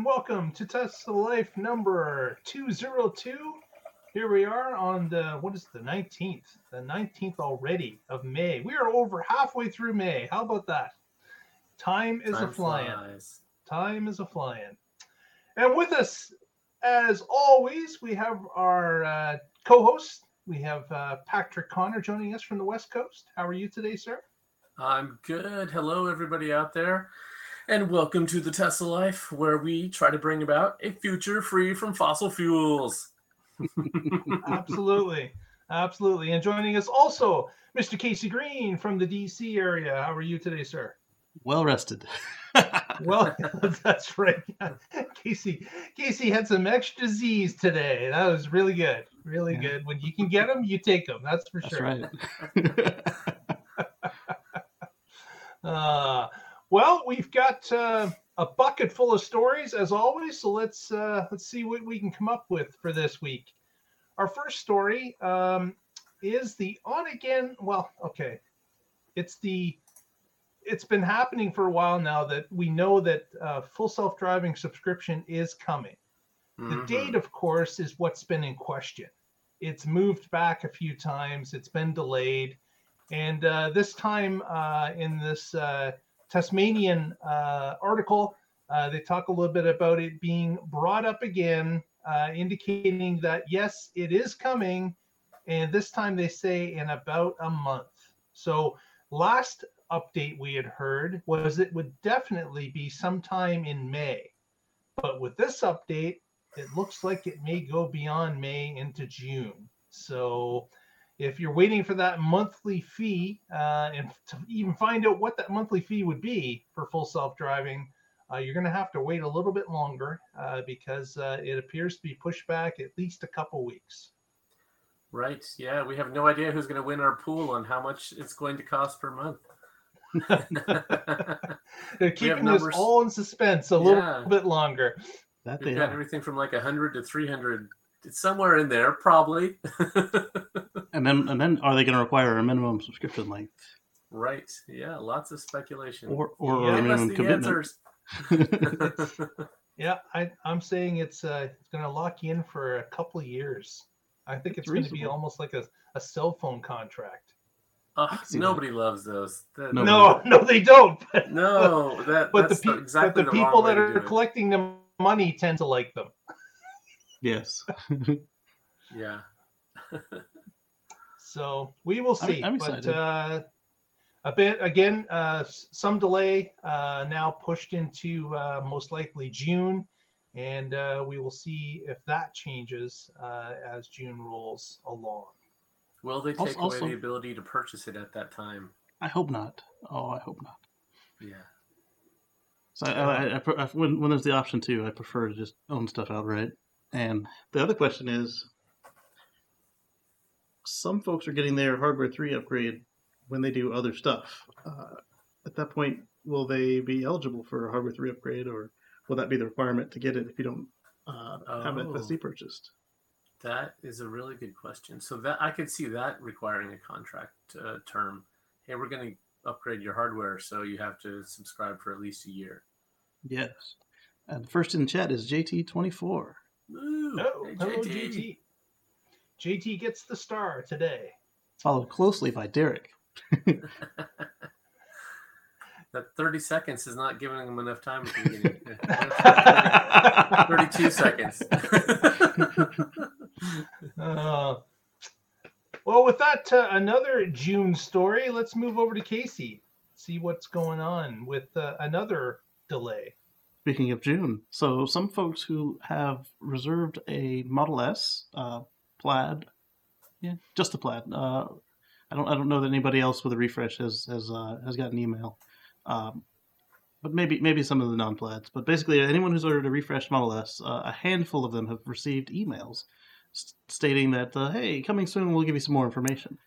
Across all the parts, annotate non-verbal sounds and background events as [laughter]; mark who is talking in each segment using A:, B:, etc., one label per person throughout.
A: And welcome to Tesla Life number 202. Here we are on the, what is the 19th? The 19th already of May. We are over halfway through May. How about that? Time is
B: Time
A: a flying.
B: flies.
A: Time is a flying. And with us, as always, we have our uh, co host. We have uh, Patrick Connor joining us from the West Coast. How are you today, sir?
B: I'm good. Hello, everybody out there, and welcome to the Tesla Life, where we try to bring about a future free from fossil fuels. [laughs]
A: Absolutely. Absolutely. And joining us also, Mr. Casey Green from the DC area. How are you today, sir?
C: Well rested. [laughs]
A: Well, [laughs] that's right. Casey Casey had some extra Z's today. That was really good. Really
C: Yeah.
A: good. When you can get them, you take them. That's for
C: That's
A: sure.
C: right.
A: Uh, well, we've got uh, a bucket full of stories as always. So let's uh, let's see what we can come up with for this week. Our first story um, is the on again. Well, okay, it's the it's been happening for a while now that we know that uh, full self driving subscription is coming. The
B: Mhm.
A: date, of course, is what's been in question. It's moved back a few times, it's been delayed. And uh, this time uh, in this uh, Tesmanian uh, article, uh, they talk a little bit about it being brought up again, uh, indicating that yes, it is coming. And this time they say in about a month. So last update we had heard was it would definitely be sometime in May. But with this update, it looks like it may go beyond May into June. So if you're waiting for that monthly fee uh, and to even find out what that monthly fee would be for full self-driving, uh, you're going to have to wait a little bit longer uh, because uh, it appears to be pushed back at least a couple weeks.
B: Right. Yeah, we have no idea who's going to win our pool on how much it's going to cost per month. [laughs] [laughs]
A: They're keeping this
B: numbers.
A: all in suspense a little
B: Yeah.
A: bit longer.
C: That
B: We've
C: they
B: got
C: are.
B: everything from like 100 to 300. It's somewhere in there, probably. [laughs]
C: And then, and then, are they going to require a minimum subscription length
B: right. Yeah, lots of speculation.
C: or or
A: Yeah,
C: a minimum commitment? [laughs] [laughs]
A: Yeah, I, I'm saying it's uh, it's going to lock you in for a couple of years. I think it's
C: That's
A: going to be almost like a, a cell phone contract.
B: Ugh,
C: can see that.
B: nobody loves those. That-
C: No.
A: No, no, they don't.
B: no, that,
A: But the, pe-
B: exactly
A: but the
B: the
A: people
B: wrong way
A: that are collecting the money tend to like them.
C: Yes.
B: Yeah. [laughs]
A: So we will
C: I'm-
A: see.
C: I'm
A: but
C: excited.
A: uh, a bit again, uh, some delay uh, now pushed into uh, most likely June, and uh, we will see if that changes uh, as June rolls along.
B: Will they
C: Also-
B: take away
C: also-
B: the ability to purchase it at that time?
C: I hope not. Oh, I hope not.
B: Yeah.
C: So I, I, I, I, when when there's the option to, I prefer to just own stuff outright. And the other question is, some folks are getting their hardware three upgrade when they do other stuff. Uh, at that point, will they be eligible for a hardware three upgrade, or will that be the requirement to get it if you don't uh, have
B: Oh.
C: FSD purchased?
B: That is a really good question. So that I could see that requiring a contract uh, term. Hey, we're going to upgrade your hardware, so you have to subscribe for at least a year.
C: Yes. And first in the chat is JT24.
B: Ooh,
A: Oh,
B: hey,
A: hello, JT. JT gets the star today.
C: Followed closely by Derek. [laughs]
B: That 30 seconds is not giving them enough time at the beginning. [laughs] 32 seconds. [laughs]
A: Uh, well, with that, uh, another June story. Let's move over to Casey. See what's going on with uh, another delay.
C: Speaking of June, so some folks who have reserved a Model S, uh, plaid, yeah, just a plaid. Uh, I don't, I don't know that anybody else with a refresh has has uh, has got an email, um, but maybe maybe some of the non-plaids. But basically, anyone who's ordered a refreshed Model S, uh, a handful of them have received emails s- stating that, uh, hey, coming soon, we'll give you some more information.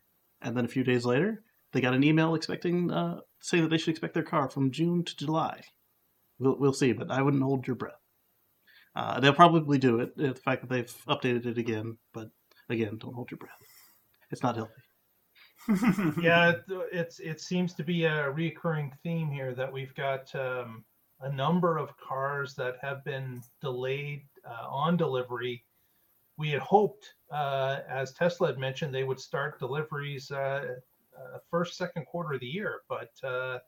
C: And then a few days later, they got an email expecting uh, saying that they should expect their car from June to July. We'll, we'll see, but I wouldn't hold your breath. Uh, they'll probably do it, uh, the fact that they've updated it again, but again, don't hold your breath. It's not healthy. [laughs]
A: yeah, it, it's it seems to be a reoccurring theme here that we've got um, a number of cars that have been delayed uh, on delivery. We had hoped, uh, as Tesla had mentioned, they would start deliveries uh, uh, first, second quarter of the year, but uh,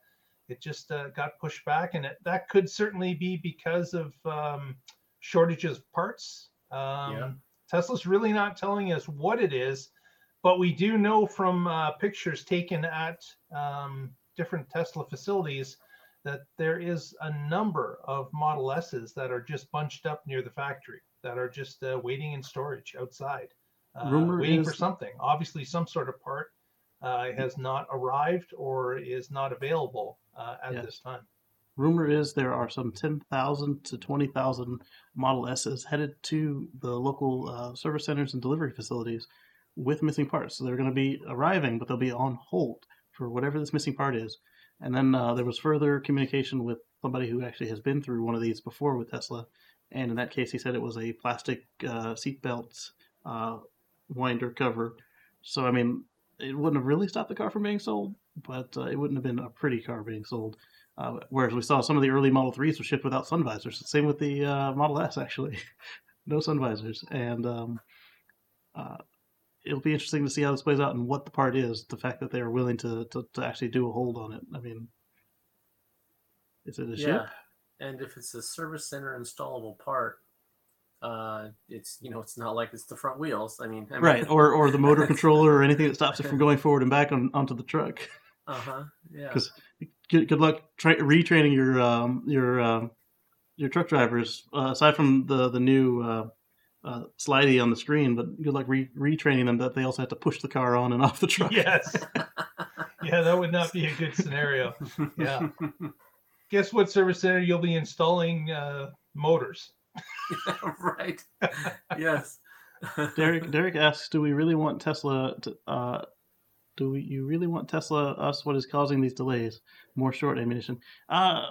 A: it just uh, got pushed back, and it, that could certainly be because of um, shortages of parts. Um,
B: Yeah.
A: Tesla's really not telling us what it is, but we do know from uh, pictures taken at um, different Tesla facilities that there is a number of Model S's that are just bunched up near the factory that are just uh, waiting in storage outside, uh, waiting
C: is-
A: for something. Obviously, some sort of part uh, has not arrived or is not available uh, at
C: Yes.
A: this time.
C: Rumor is there are some 10,000 to 20,000 Model S's headed to the local uh, service centers and delivery facilities with missing parts. So they're going to be arriving, but they'll be on hold for whatever this missing part is. And then uh, there was further communication with somebody who actually has been through one of these before with Tesla. And in that case, he said it was a plastic uh, seatbelt uh, winder cover. So, I mean, it wouldn't have really stopped the car from being sold, but uh, it wouldn't have been a pretty car being sold. Uh, whereas we saw some of the early Model 3s were shipped without sun visors. Same with the uh, Model S, actually. [laughs] no sun visors. And um, uh, it'll be interesting to see how this plays out and what the part is. The fact that they are willing to, to, to actually do a hold on it. I mean, is it a
B: yeah.
C: ship?
B: And if it's a service center installable part, uh, it's you know it's not like it's the front wheels. I mean, I mean
C: Right. Or, or the motor controller or anything that stops it from going forward and back on, onto the truck. [laughs]
B: uh huh. Yeah.
C: 'Cause- Good, good luck tra- retraining your um, your um, your truck drivers. Uh, aside from the the new uh, uh, slidey on the screen, but good luck re- retraining them that they also have to push the car on and [laughs] off the truck.
A: Yes. [laughs] yeah, that would not be a good scenario. Yeah. Guess what service center you'll be installing uh, motors? [laughs]
B: right. yes.
C: Derek Derek asks, "Do we really want Tesla? To, uh, do we, you really want Tesla us? What is causing these delays? More short ammunition? Uh,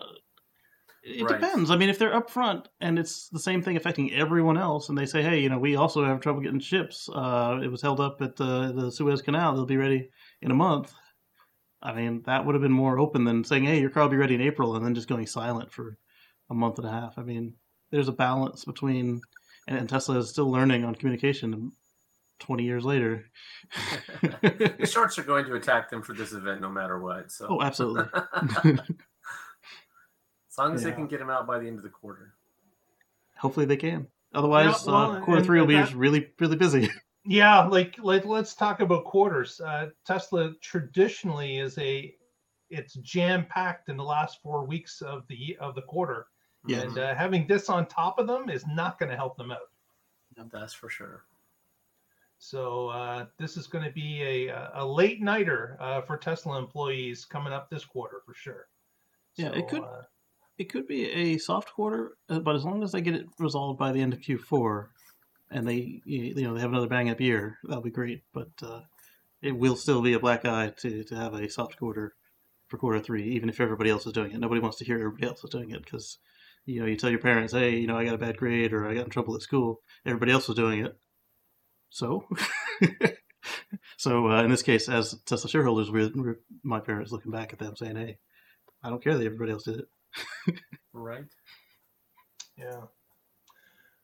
C: it
B: Right.
C: depends. I mean, if they're upfront and it's the same thing affecting everyone else, and they say, "Hey, you know, we also have trouble getting ships. Uh, it was held up at the the Suez Canal. They'll be ready in a month." I mean, that would have been more open than saying, "Hey, your car will be ready in April," and then just going silent for a month and a half. I mean, there's a balance between, and, and Tesla is still learning on communication. Twenty years later. [laughs]
B: the shorts are going to attack them for this event no matter what. So
C: oh, absolutely. [laughs]
B: as long as they can get them out by the end of the quarter.
C: Hopefully they can. Otherwise,
A: Yeah, well,
C: uh, quarter
A: and-
C: three will be
A: that-
C: really, really busy. [laughs]
A: Yeah, like like let's talk about quarters. Uh, Tesla traditionally is a it's jam packed in the last four weeks of the of the quarter,
C: Yeah.
A: and uh, having this on top of them is not going to help them out.
B: That's for sure.
A: So uh, this is going to be a a late nighter uh, for Tesla employees coming up this quarter for sure.
C: Yeah, it could-
A: uh,
C: It could be a soft quarter, uh, but as long as they get it resolved by the end of Q4, and they you know they have another bang up year, that'll be great. But uh, it will still be a black eye to to have a soft quarter for quarter three, even if everybody else is doing it. Nobody wants to hear everybody else is doing it because you know you tell your parents, hey, you know I got a bad grade or I got in trouble at school. Everybody else was doing it, so. [laughs] so uh, in this case, as Tesla shareholders, we're, we're my parents looking back at them saying, "Hey, I don't care that everybody else did it." [laughs]
B: Right.
A: Yeah.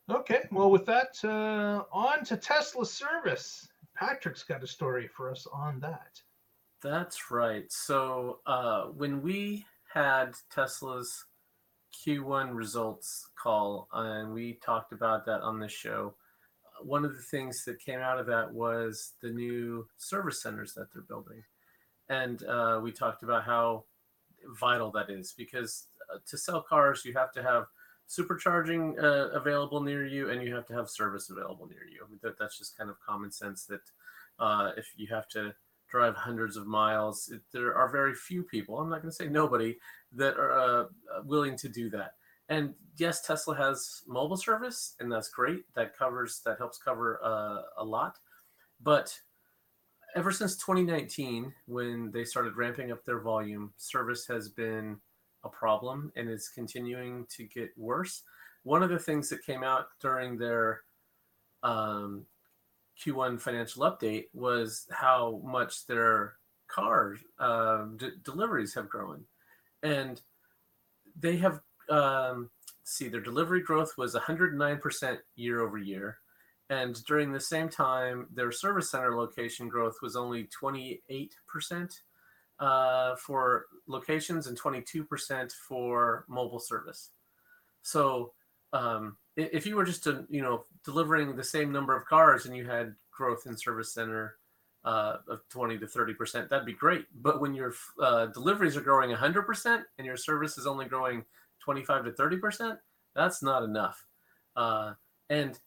A: Okay. Well, with that, uh, on to Tesla service. Patrick's got a story for us on that.
B: That's right. So uh, when we had Tesla's Q1 results call, and we talked about that on the show, one of the things that came out of that was the new service centers that they're building. And uh, we talked about how vital that is because uh, to sell cars, you have to have supercharging uh, available near you and you have to have service available near you. I mean, that, that's just kind of common sense that uh, if you have to drive hundreds of miles. It, there are very few people, I'm not going to say nobody, that are uh, willing to do that. And yes, Tesla has mobile service, and that's great. That covers, that helps cover uh, a lot. But ever since 2019, when they started ramping up their volume, service has been a problem and it's continuing to get worse. One of the things that came out during their um, Q1 financial update was how much their car uh, d- deliveries have grown, and they have um, see their delivery growth was 109% year over year, and during the same time, their service center location growth was only 28% uh, for locations and 22% for mobile service. So um, if you were just to, you know delivering the same number of cars and you had growth in service center uh, of 20 to 30 percent that'd be great but when your uh, deliveries are growing 100 percent and your service is only growing 25 to 30 percent that's not enough. Uh, and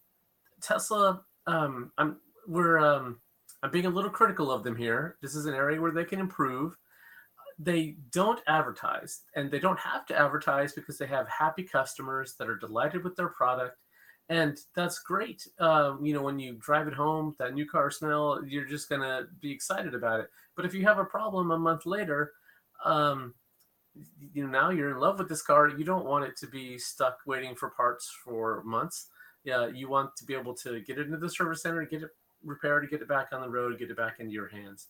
B: tesla um, i'm we're um, i'm being a little critical of them here. This is an area where they can improve. They don't advertise and they don't have to advertise because they have happy customers that are delighted with their product. And that's great. Um, you know when you drive it home that new car smell you're just going to be excited about it. But if you have a problem a month later um, you know now you're in love with this car you don't want it to be stuck waiting for parts for months yeah you want to be able to get it into the service center get it repaired get it back on the road get it back into your hands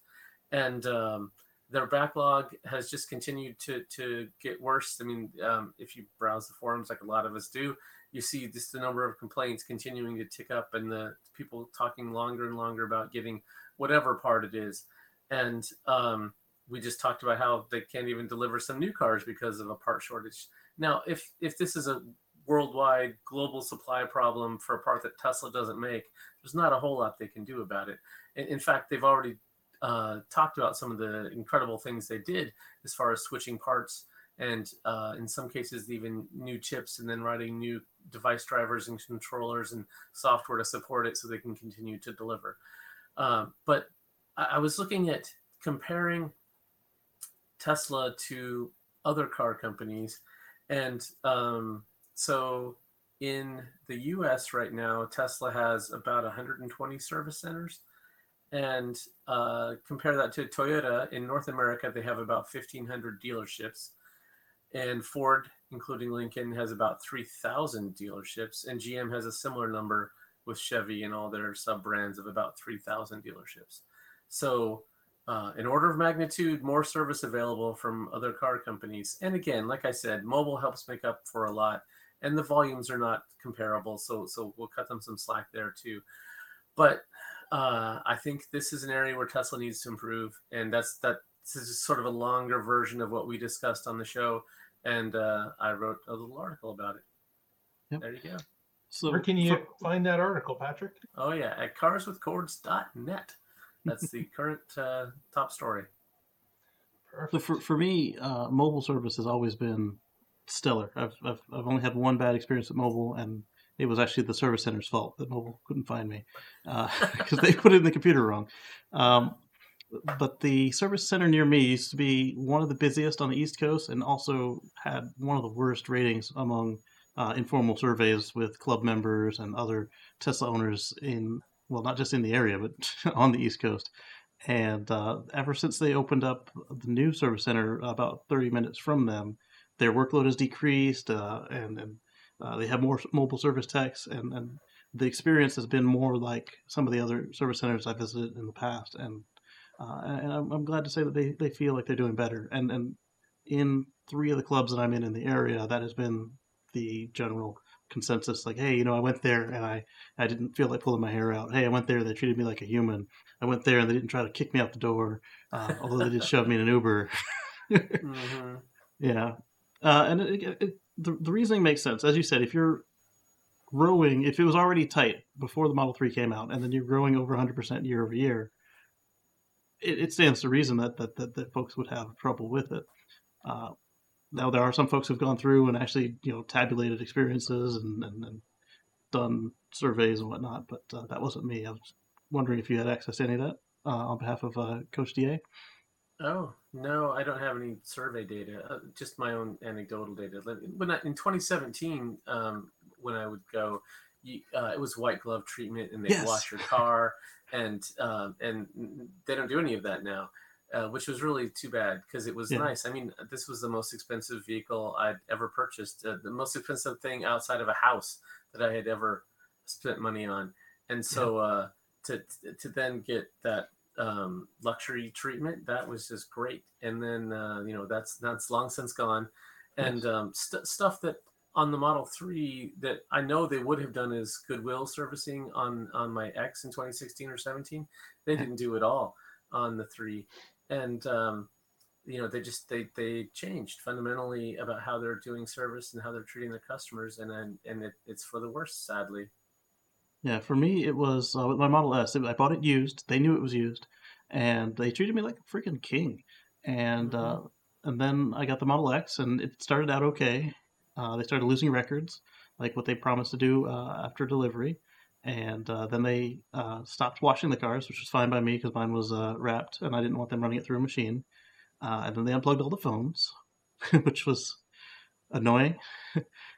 B: and um, their backlog has just continued to to get worse. I mean, um, if you browse the forums like a lot of us do, you see just the number of complaints continuing to tick up, and the people talking longer and longer about getting whatever part it is. And um, we just talked about how they can't even deliver some new cars because of a part shortage. Now, if if this is a worldwide global supply problem for a part that Tesla doesn't make, there's not a whole lot they can do about it. In, in fact, they've already uh, talked about some of the incredible things they did as far as switching parts and uh, in some cases even new chips and then writing new device drivers and controllers and software to support it so they can continue to deliver uh, but I-, I was looking at comparing tesla to other car companies. And um, so in the us right now tesla has about 120 service centers. And uh, compare that to Toyota in North America, they have about 1,500 dealerships, and Ford, including Lincoln, has about 3,000 dealerships, and GM has a similar number with Chevy and all their sub brands of about 3,000 dealerships. So, uh, in order of magnitude, more service available from other car companies. And again, like I said, mobile helps make up for a lot, and the volumes are not comparable. So, so we'll cut them some slack there too. But uh, I think this is an area where Tesla needs to improve, and that's that. This is sort of a longer version of what we discussed on the show, and uh, I wrote a little article about it. Yep. There you go.
A: So where can you for, find that article, Patrick?
B: Oh yeah, at carswithcords.net. That's the current uh, top story.
C: Perfect. For for me, uh, mobile service has always been stellar. I've, I've I've only had one bad experience with mobile, and it was actually the service center's fault that mobile couldn't find me because uh, [laughs] they put it in the computer wrong. Um, but the service center near me used to be one of the busiest on the East Coast and also had one of the worst ratings among uh, informal surveys with club members and other Tesla owners in, well, not just in the area, but [laughs] on the East Coast. And uh, ever since they opened up the new service center about 30 minutes from them, their workload has decreased uh, and, and uh, they have more mobile service techs, and, and the experience has been more like some of the other service centers I visited in the past. And uh, and I'm, I'm, glad to say that they, they feel like they're doing better. And and in three of the clubs that I'm in in the area, that has been the general consensus. Like, hey, you know, I went there and I I didn't feel like pulling my hair out. Hey, I went there, they treated me like a human. I went there and they didn't try to kick me out the door, uh, although they did shove me in an Uber. [laughs] mm-hmm. Yeah, uh, and it, it, the, the reasoning makes sense. As you said, if you're growing, if it was already tight before the Model 3 came out, and then you're growing over 100% year over year, it, it stands to reason that, that, that, that, folks would have trouble with it. Uh, now, there are some folks who've gone through and actually, you know, tabulated experiences and, and, and done surveys and whatnot, but uh, that wasn't me. I was wondering if you had access to any of that uh, on behalf of uh, Coach DA.
B: Oh no, I don't have any survey data. Uh, just my own anecdotal data. When I, in 2017, um, when I would go, you, uh, it was white glove treatment, and they yes. wash your car, and um, and they don't do any of that now, uh, which was really too bad because it was yeah. nice. I mean, this was the most expensive vehicle I'd ever purchased, uh, the most expensive thing outside of a house that I had ever spent money on, and so. Yeah. Uh, to, to then get that um, luxury treatment. That was just great. And then uh, you know that's that's long since gone. and
C: Yes.
B: um, st- stuff that on the Model Three that I know they would have done is Goodwill servicing on on my X in 2016 or 17. They didn't do it all on the three, and um, you know they just they they changed fundamentally about how they're doing service and how they're treating their customers, and then and it, it's for the worse, sadly.
C: Yeah, for me, it was uh, with my Model S. I bought it used. They knew it was used, and they treated me like a freaking king. And uh, and then I got the Model X, and it started out okay. Uh, they started losing records, like what they promised to do uh, after delivery, and uh, then they uh, stopped washing the cars, which was fine by me because mine was uh, wrapped, and I didn't want them running it through a machine. Uh, and then they unplugged all the phones, [laughs] which was annoying.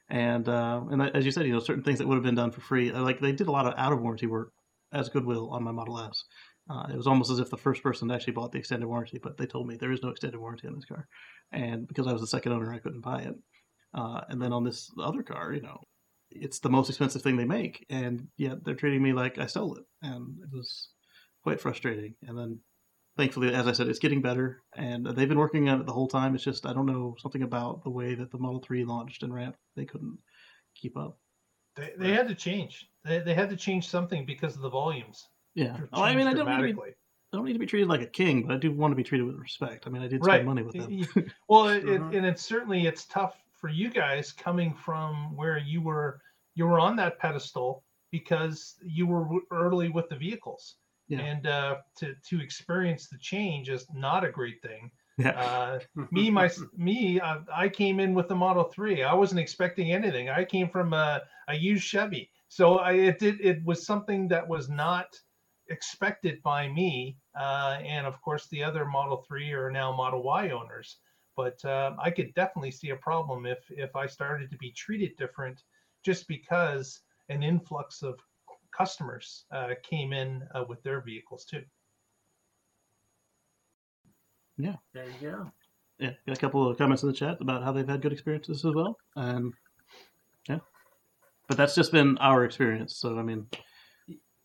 C: and uh, and as you said, you know, certain things that would have been done for free, uh, like they did a lot of out of warranty work as Goodwill on my Model S. It was almost as if the first person actually bought the extended warranty, but they told me there is no extended warranty on this car, and because I was the second owner, I couldn't buy it. And then on this other car, you know, it's the most expensive thing they make, and yet they're treating me like I stole it, and it was quite frustrating. And then, thankfully, as I said, it's getting better, and they've been working on it the whole time. It's just I don't know something about the way that the Model Three launched and ramped. They couldn't keep up.
A: They, they had to change. They, they had to change something because of the volumes.
C: Yeah. Oh, I mean, I don't need, to be. I don't need to be treated like a king, but I do want to be treated with respect. I mean, I did spend
A: Right.
C: money with them.
A: Well, it, it, [laughs] uh-huh. and it's certainly it's tough for you guys coming from where you were you were on that pedestal because you were early with the vehicles,
C: Yeah.
A: and uh, to to experience the change is not a great thing.
C: yeah.
A: Uh, [laughs] me my me uh, I came in with the Model Three. I wasn't expecting anything. I came from a, a used Chevy, so I it did it was something that was not expected by me. Uh, and of course, the other Model Three are now Model Y owners. But uh, I could definitely see a problem if if I started to be treated different, just because an influx of customers uh, came in uh, with their vehicles too.
B: Yeah, there you go.
C: yeah. Got a couple of comments in the chat about how they've had good experiences as well. And yeah. But that's just been our experience. So, I mean,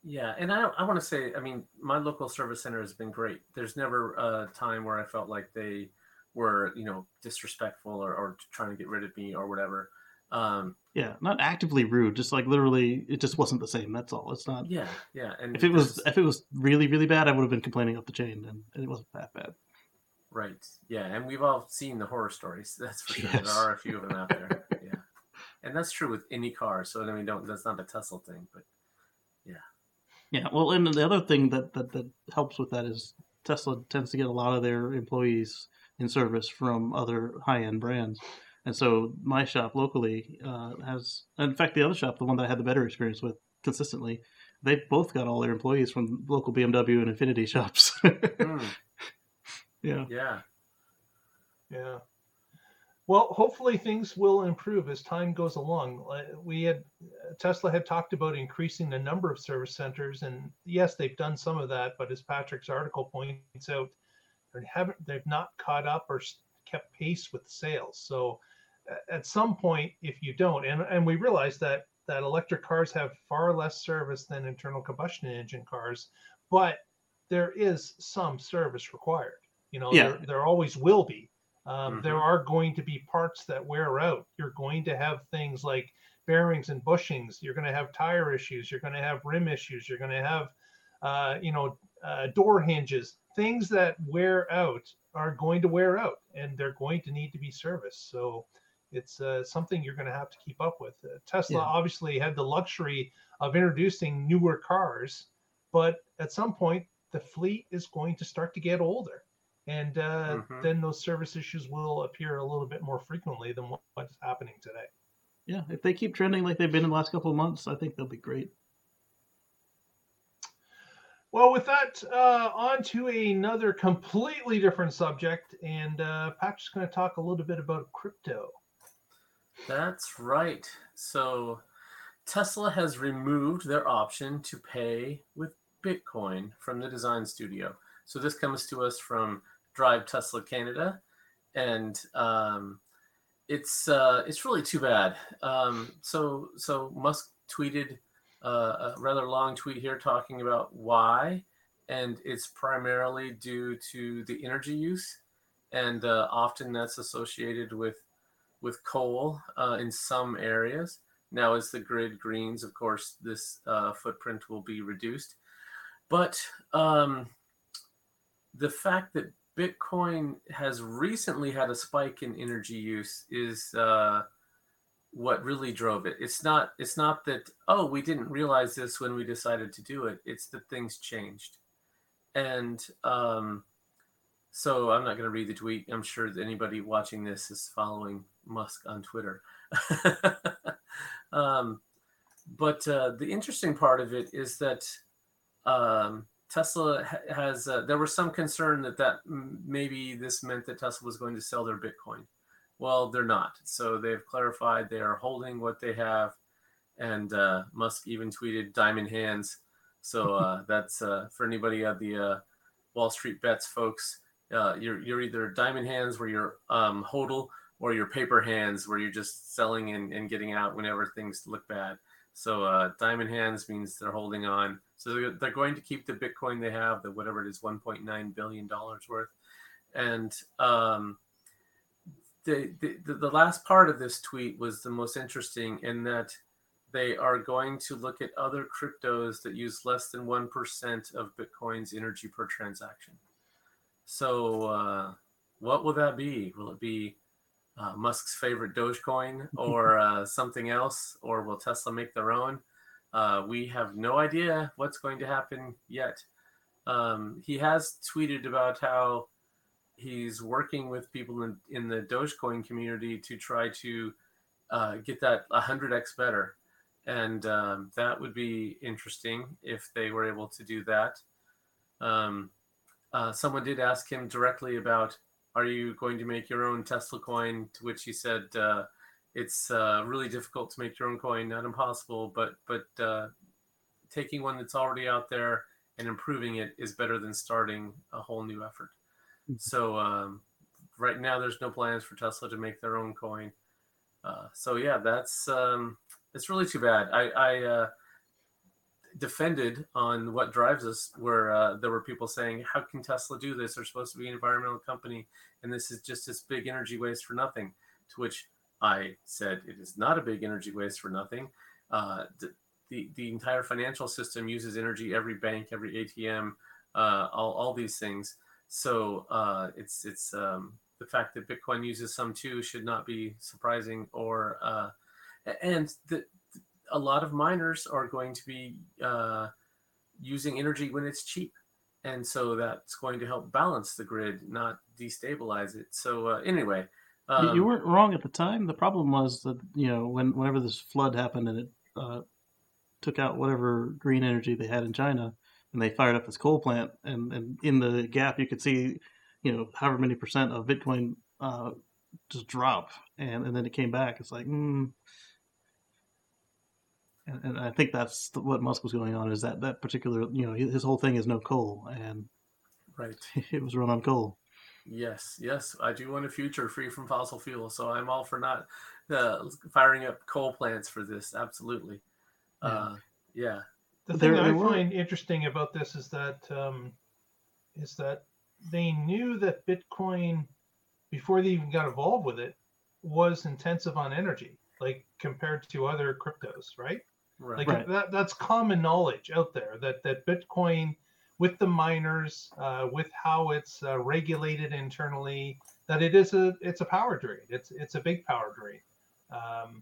B: Yeah, and I I want to say, I mean, my local service center has been great. There's never a time where I felt like they were, you know, disrespectful or, or trying to get rid of me or whatever. Um,
C: yeah, not actively rude, just like literally, it just wasn't the same. That's all. It's not.
B: yeah, yeah, and
C: If it was if it was really really bad, I would have been complaining up the chain, and it wasn't that bad.
B: right, yeah, and we've all seen the horror stories. [laughs] That's for sure.
C: Yes.
B: There are a few of them out there. yeah, and that's true with any car. So I mean, don't that's not a Tesla thing, but
C: yeah. Yeah, well, and the other thing that, that, that helps with that is Tesla tends to get a lot of their employees in service from other high end brands. And so my shop locally uh, has, in fact, the other shop, the one that I had the better experience with consistently, they've both got all their employees from local BMW and Infiniti [laughs] shops.
B: mm, [laughs]
C: yeah.
B: yeah,
A: Yeah. Well, hopefully things will improve as time goes along. We had Tesla had talked about increasing the number of service centers, and yes, they've done some of that. But as Patrick's article points out, they haven't they've not caught up or kept pace with sales. So a- at some point, if you don't, and and we realize that that electric cars have far less service than internal combustion engine cars, but there is some service required. You know,
C: Yeah.
A: there, there always will be. Um, There
B: Mhm.
A: are going to be parts that wear out. You're going to have things like bearings and bushings. You're going to have tire issues. You're going to have rim issues. You're going to have, uh, you know, uh, door hinges. Things that wear out are going to wear out, and they're going to need to be serviced. So it's uh, something you're going to have to keep up with. Uh, Tesla
C: Yeah.
A: obviously had the luxury of introducing newer cars, but at some point the fleet is going to start to get older and uh,
B: Mhm.
A: then those service issues will appear a little bit more frequently than what, what's happening today.
C: Yeah. If they keep trending like they've been in the last couple of months, I think they'll be great.
A: Well, with that, uh, on to another completely different subject, and uh, Patrick's going to talk a little bit about crypto.
B: That's right. So Tesla has removed their option to pay with Bitcoin from the design studio. So this comes to us from Drive Tesla Canada, and um, it's uh, it's really too bad. Um, so so Musk tweeted uh, a rather long tweet here talking about why, and it's primarily due to the energy use, and uh, often that's associated with with coal uh, in some areas. Now, as the grid greens, of course, this uh, footprint will be reduced. But um, the fact that Bitcoin has recently had a spike in energy use is uh, what really drove it. It's not. It's not that oh we didn't realize this when we decided to do it. It's that things changed, and um, so I'm not going to read the tweet. I'm sure that anybody watching this is following Musk on Twitter. [laughs] um, but uh, the interesting part of it is that um, Tesla has. Uh, there was some concern that that maybe this meant that Tesla was going to sell their Bitcoin. Well, they're not. So they've clarified they are holding what they have, and uh, Musk even tweeted "diamond hands." So uh, [laughs] that's uh, for anybody at the uh, Wall Street bets folks. You're you're either diamond hands where you're um, hodl or your paper hands where you're just selling and, and getting out whenever things look bad. So uh, diamond hands means they're holding on. So they're, they're, going to keep the Bitcoin they have, the whatever it is, 1.9 billion dollars worth. And um, the, the the last part of this tweet was the most interesting in that they are going to look at other cryptos that use less than one percent of Bitcoin's energy per transaction. So uh, what will that be? Will it be uh, Musk's favorite Dogecoin or [laughs] uh, something else, or will Tesla make their own? Uh, we have no idea what's going to happen yet. Um, he has tweeted about how he's working with people in, in the Dogecoin community to try to uh, get that 100x better. And um, that would be interesting if they were able to do that. Um, uh, someone did ask him directly about are you going to make your own Tesla coin? To which he said, uh, it's uh, really difficult to make your own coin, not impossible, but but uh, taking one that's already out there and improving it is better than starting a whole new effort. Mm-hmm. So um, right now, there's no plans for Tesla to make their own coin. Uh, so yeah, that's um, it's really too bad. I, I uh, defended on what drives us where uh, there were people saying how can tesla do this? They're supposed to be an environmental company and this is just this big energy waste for nothing. To which i said it is not a big energy waste for nothing. Uh, the, the, the entire financial system uses energy every bank every atm uh, all, all these things. So uh, it's it's um, the fact that bitcoin uses some too should not be surprising or uh, and the a lot of miners are going to be uh, using energy when it's cheap. And so that's going to help balance the grid, not destabilize it. So uh, anyway,
C: um, you weren't wrong at the time. The problem was that you know when whenever this flood happened and it uh, took out whatever green energy they had in China, and they fired up this coal plant, and, and in the gap you could see, you know, however many percent of Bitcoin uh, just drop, and and then it came back. It's like, mm, and, and I think that's what Musk was going on is that that particular you know his whole thing is no coal and
B: right [laughs]
C: it was run on coal.
B: Yes, yes, I do want a future free from fossil fuel, so I'm all for not uh, firing up coal plants for this. Absolutely, yeah. Uh, yeah.
A: The thing that I find interesting about this is that um, is that they knew that Bitcoin before they even got involved with it was intensive on energy, like compared to other cryptos, right? Right. Like right. that that's common knowledge out there that that Bitcoin with the miners, uh, with how it's uh, regulated internally, that it is a it's a power drain. It's it's a big power drain. Um,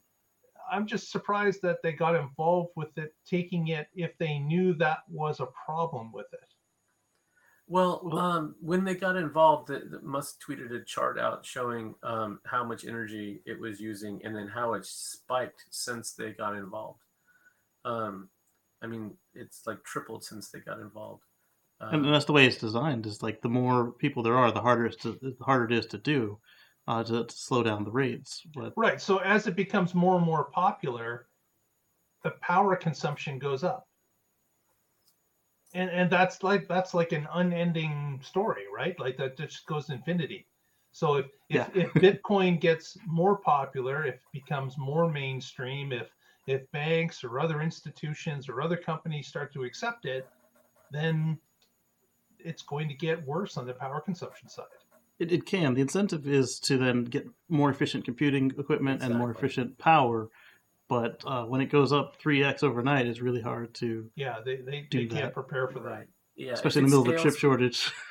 A: I'm just surprised that they got involved with it, taking it if they knew that was a problem with it.
B: Well, um, when they got involved, the, the Musk tweeted a chart out showing um, how much energy it was using and then how it spiked since they got involved. Um, I mean, it's like tripled since they got involved.
C: Um, and that's the way it's designed. Is like the more people there are, the harder it's to the harder it is to do uh, to, to slow down the rates. But
A: right. So as it becomes more and more popular, the power consumption goes up. And and that's like that's like an unending story, right? Like that just goes to infinity. So if if, yeah. if Bitcoin gets more popular, if it becomes more mainstream, if if banks or other institutions or other companies start to accept it, then it's going to get worse on the power consumption side.
C: It, it can. The incentive is to then get more efficient computing equipment and more efficient power. But uh, when it goes up 3x overnight, it's really hard to,
A: Yeah, they they,
C: Do
A: they can't prepare for that.
B: Right. Yeah.
C: especially in the
B: it
C: middle of a chip shortage. [laughs]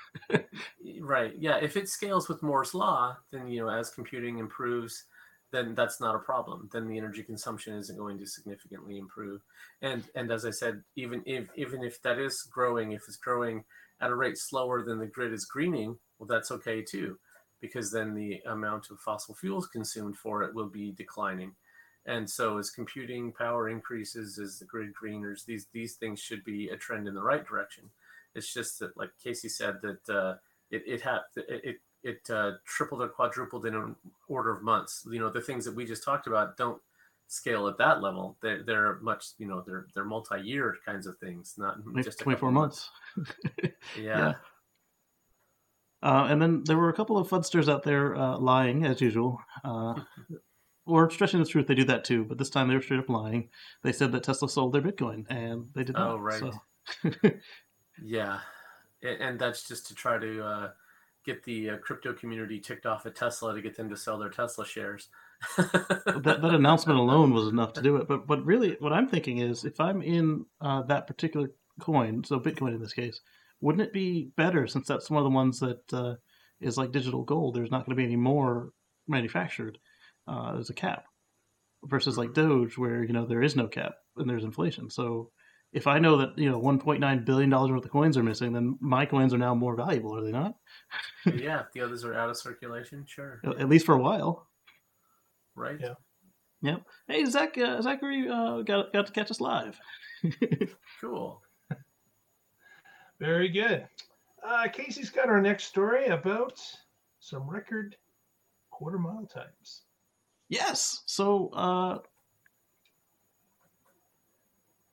B: Right. Yeah. If it scales with Moore's law, then you know, as computing improves, then that's not a problem. Then the energy consumption isn't going to significantly improve. And and as I said, even if even if that is growing, if it's growing at a rate slower than the grid is greening, well, that's okay too, because then the amount of fossil fuels consumed for it will be declining. And so as computing power increases, as the grid greeners, these these things should be a trend in the right direction. It's just that, like Casey said, that uh, it it had it it, it uh, tripled or quadrupled in an order of months. You know, the things that we just talked about don't scale at that level. They're they're much you know they're they're multi-year kinds of things, not just
C: 24
B: couple
C: months. [laughs]
B: Yeah.
C: Yeah. Uh, and then there were a couple of fudsters out there uh, lying, as usual. Uh, [laughs] or stretching the truth, they do that too, but this time they were straight up lying. They said that Tesla sold their Bitcoin, and they did not.
B: Oh, right.
C: So. [laughs]
B: Yeah, and that's just to try to uh, get the uh, crypto community ticked off at Tesla to get them to sell their Tesla shares.
C: that, that announcement [laughs] alone was enough to do it. But but really, what I'm thinking is, if I'm in uh, that particular coin, so Bitcoin in this case, wouldn't it be better since that's one of the ones that uh, is like digital gold? There's not going to be any more manufactured. Uh, there's a cap versus like Doge, where you know there is no cap and there's inflation. So if I know that you know 1.9 billion dollars worth of coins are missing, then my coins are now more valuable, are they not? [laughs]
B: yeah, if the others are out of circulation, sure,
C: At least for a while.
B: right?
A: Yeah. Yep.
C: Hey, Zach, uh, Zachary uh, got got to catch us live. [laughs]
B: Cool.
A: Very good. Uh, Casey's got our next story about some record quarter mile times.
C: Yes. So uh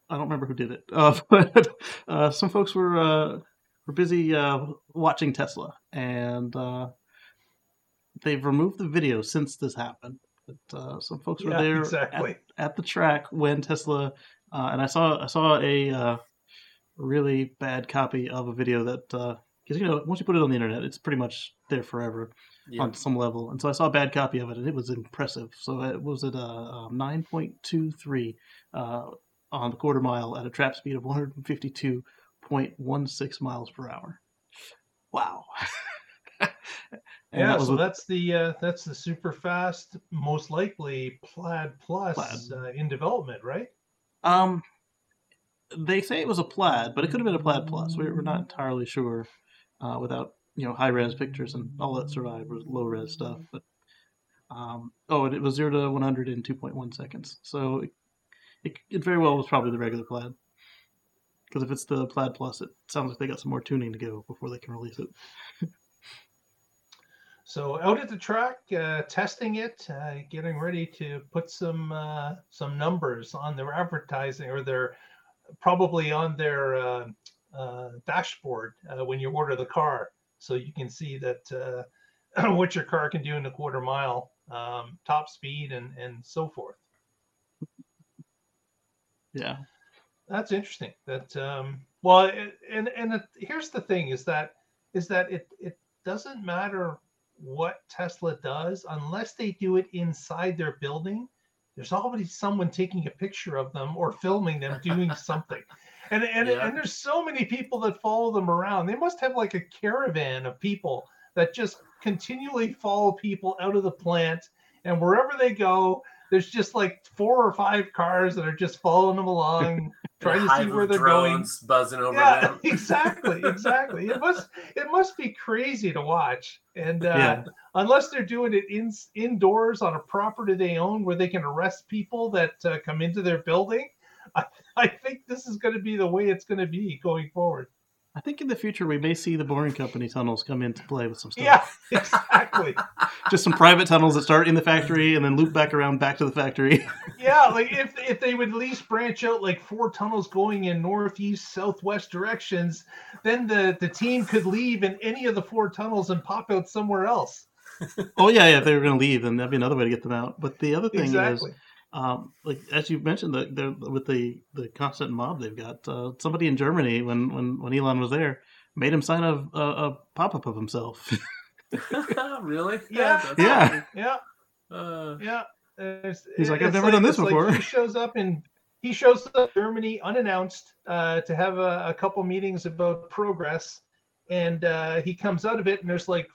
C: I don't remember who did it. Uh, [laughs] but uh some folks were uh were busy uh watching Tesla and uh they've removed the video since this happened. But uh some folks were
A: Yeah,
C: there
A: exactly.
C: at, at the track when Tesla uh and I saw I saw a uh really bad copy of a video that uh because you know once you put it on the internet it's pretty much there forever
B: Yeah.
C: on some level. And so I saw a bad copy of it, and it was impressive. So it was at uh, nine point two three uh, on the quarter mile at a trap speed of one hundred and fifty two point one six miles per hour. Wow. [laughs]
A: Yeah,
C: that
A: so
C: with-
A: that's the uh, that's the super fast, most likely Plaid Plus
C: Plaid.
A: Uh, in development, right?
C: um. They say it was a plaid, but it could have been a plaid plus. We're, we're not entirely sure uh, without you know high res pictures and all that survived was low res stuff. But um, oh, and it was zero to one hundred in two point one seconds. So it, it, it very well was probably the regular plaid. Because if it's the plaid plus, it sounds like they got some more tuning to go before they can release it. [laughs]
A: So out at the track, uh, testing it, uh, getting ready to put some uh, some numbers on their advertising or their probably on their uh, uh, dashboard uh, when you order the car, so you can see that [clears throat] what your car can do in a quarter mile, um, top speed, and and so forth.
C: Yeah.
A: That's interesting. That um, well, it, and and it, here's the thing: is that is that it it doesn't matter what Tesla does unless they do it inside their building. There's always someone taking a picture of them or filming them doing [laughs] something, and and
B: Yeah.
A: and there's so many people that follow them around. They must have like a caravan of people that just continually follow people out of the plant, and wherever they go, there's just like four or five cars that are just following them along, [laughs] trying to see where they're going.
B: drones buzzing over
A: Yeah,
B: them. [laughs] [laughs]
A: exactly, exactly. It must it must be crazy to watch, and uh,
C: Yeah.
A: unless they're doing it in indoors on a property they own where they can arrest people that uh, come into their building, I, I think this is going to be the way it's going to be going forward.
C: I think in the future we may see the Boring Company tunnels come into play with some stuff.
A: Yeah, [laughs] exactly.
C: Just some private tunnels that start in the factory and then loop back around back to the factory. [laughs]
A: yeah, like if if they would at least branch out like four tunnels going in northeast, southwest directions, then the the team could leave in any of the four tunnels and pop out somewhere else.
C: oh yeah, yeah. If they were going to leave, then that'd be another way to get them out. But the other thing
A: Exactly.
C: is, um, like as you mentioned, the, the with the the constant mob they've got. Uh, somebody in Germany, when when when Elon was there, made him sign a a, a pop up of himself. [laughs]
B: really? [laughs]
A: Yeah.
B: that's
C: Yeah.
B: funny.
A: Yeah,
B: Uh,
A: yeah. It's-
C: He's like, "I've
A: it's
C: never done this
A: it's like
C: before."
A: he shows up in he shows up Germany unannounced uh, to have a, a couple meetings about progress, and uh, he comes out of it, and there's like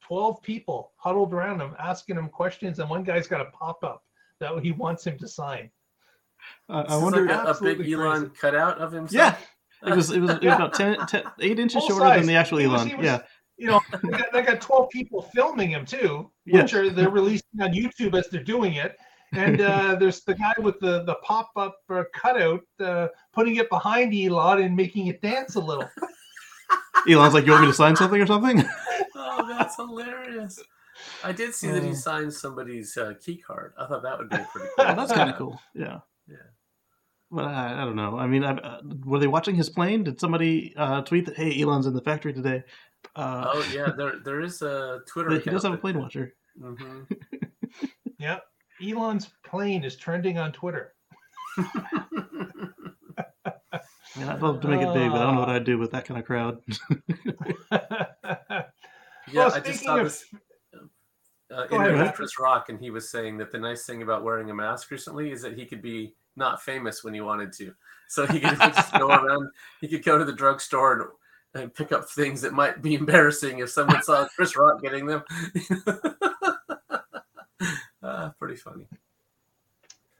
A: twelve people huddled around him asking him questions, and one guy's got a pop up that he wants him to sign.
C: I, I wonder.
B: like a, a big
A: Absolutely
B: Elon
A: crazy.
B: cutout of himself.
C: yeah, it was it was, it was [laughs] about 10, 10 8 inches
A: Full
C: shorter
A: size.
C: than the actual
A: He was-
C: Elon.
A: he was-
C: yeah,
A: You know, they got, they got twelve people filming him too,
C: Yeah.
A: which are they're releasing on YouTube as they're doing it. And uh, [laughs] there's the guy with the the pop up uh, cutout, uh, putting it behind Elon and making it dance a little.
C: Elon's like, "You want me to sign something or something?" [laughs]
B: Oh, that's hilarious. I did see that he
C: Oh.
B: signed somebody's uh, key card. I thought that would be pretty cool.
C: Oh, that's kind of cool. Yeah.
B: Yeah.
C: But I, I don't know. I mean, I, uh, were they watching his plane? Did somebody uh, tweet that, "Hey, Elon's in the factory today"? Uh,
B: Oh yeah, there there is a Twitter.
C: he does have a plane watcher.
B: hmm [laughs]
A: Yep. Elon's plane is trending on Twitter.
C: I mean, I'd love to make it big, but I don't know what I'd do with that kind of crowd. [laughs]
B: yeah,
A: Well,
B: I just
A: speaking
B: saw
A: of-
B: this uh,
A: Go
B: interview
A: ahead,
B: with Chris Rock, and he was saying that the nice thing about wearing a mask recently is that he could be not famous when he wanted to. So he could [laughs] just go around. He could go to the drugstore and, and pick up things that might be embarrassing if someone saw [laughs] Chris Rock getting them. uh, [laughs] pretty funny.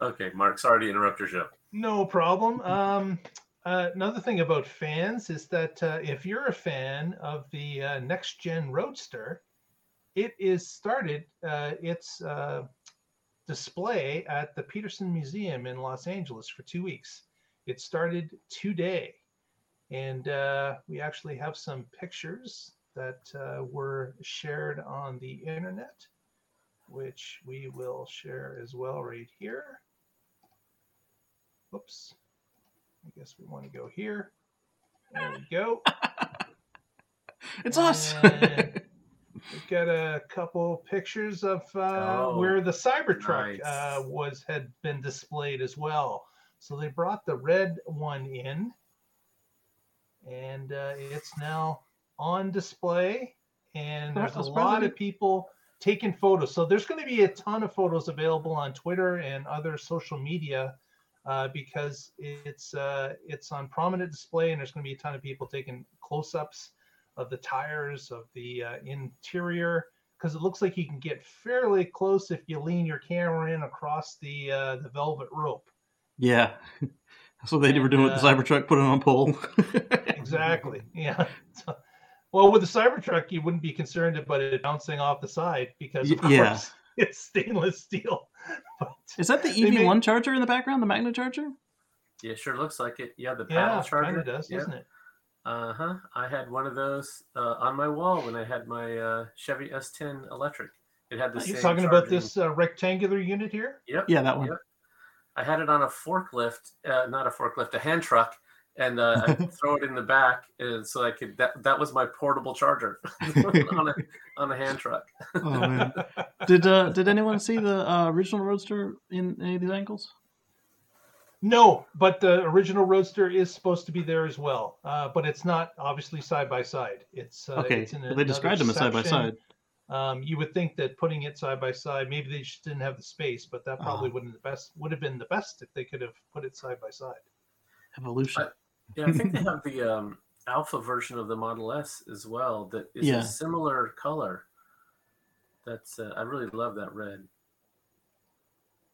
B: Okay, Mark. Sorry to interrupt your show.
A: No problem. Um, uh, another thing about fans is that uh, if you're a fan of the uh, next gen Roadster, it is started uh, its uh, display at the Petersen Museum in Los Angeles for two weeks. It started today, and uh, we actually have some pictures that uh, were shared on the internet, which we will share as well right here. Oops. I guess we want to go here. There we go. [laughs]
C: it's us.
A: And We've got a couple pictures of uh,
B: Oh,
A: where the Cybertruck
B: nice.
A: uh, was had been displayed as well. So they brought the red one in, and uh, it's now on display. And
C: Well,
A: there's a lot
C: probably-
A: of people taking photos. So there's going to be a ton of photos available on Twitter and other social media uh, because it's uh, it's on prominent display, and there's going to be a ton of people taking close-ups of the tires of the uh, interior because it looks like you can get fairly close if you lean your camera in across the uh, the velvet rope.
C: yeah. [laughs] That's what they were doing with the
A: uh,
C: Cybertruck, put it on a pole. [laughs]
A: Exactly. Yeah. [laughs] So, well, with the Cybertruck, you wouldn't be concerned about it bouncing off the side because of
C: yeah.
A: course it's stainless steel. But
C: Is that the EV1
A: made-
C: charger in the background, the Magna charger?
B: Yeah, sure looks like it. Yeah, the paddle
A: yeah,
B: charger
A: kind of does,
B: Yeah.
A: doesn't it?
B: Uh huh. I had one of those uh, on my wall when I had my uh, Chevy S10 electric. It had the
A: You're
B: same.
A: talking about this uh, rectangular unit here?
B: Yep.
C: Yeah, that one.
B: Yep. I had it on a forklift, uh, not a forklift, a hand truck, and uh, I [laughs] throw it in the back, and so I could. That that was my portable charger [laughs] [laughs] on a on a hand truck.
C: Oh man. did uh, did anyone see the uh, original Roadster in any of these angles?
A: No, but the original Roadster is supposed to be there as well. Uh, but it's not obviously side by side. It's uh,
C: Okay,
A: It's in
C: well, they described them as side by side.
A: Um, you would think that putting it side by side, maybe they just didn't have the space, but that probably
C: Ah.
A: wouldn't the best would have been the best if they could have put it side by side.
C: Evolution.
B: Uh, Yeah, I think they have the um, alpha version of the Model S as well. That is
C: Yeah.
B: a similar color. That's uh, I really love that red.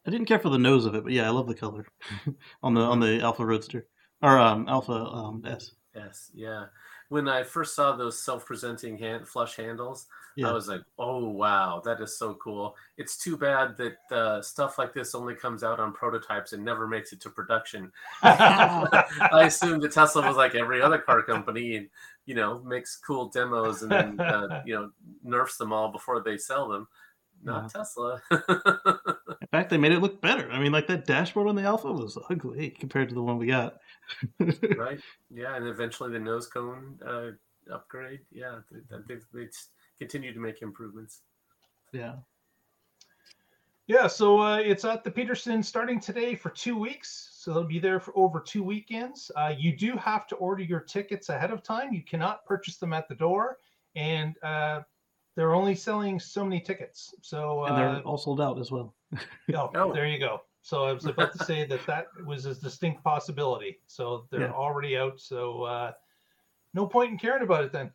C: I didn't care for the nose of it, but yeah, I love the color [laughs] on the on the Alpha Roadster or um, Alpha um, S.
B: Yes, yeah. When I first saw those self-presenting hand flush handles,
C: Yeah.
B: I was like, "Oh wow, that is so cool!" It's too bad that uh, stuff like this only comes out on prototypes and never makes it to production. [laughs] I assumed that Tesla was like every other car company, and you know, makes cool demos and then uh, you know nerfs them all before they sell them. Not Tesla. [laughs]
C: In fact, they made it look better. I mean, like that dashboard on the Alpha was ugly compared to the one we got. [laughs]
B: right? Yeah, and eventually the nose cone uh, upgrade. Yeah, they, they, they continue to make improvements.
C: yeah.
A: Yeah, so uh, it's at the Petersen starting today for two weeks. So they'll be there for over two weekends. Uh, you do have to order your tickets ahead of time. You cannot purchase them at the door. And uh, they're only selling so many tickets. So
C: and they're
A: uh,
C: all sold out as well. [laughs]
A: oh,
B: Oh.
A: there you go. So I was about to say that that was a distinct possibility. So they're
C: Yeah.
A: already out. So uh, no point in caring about it then.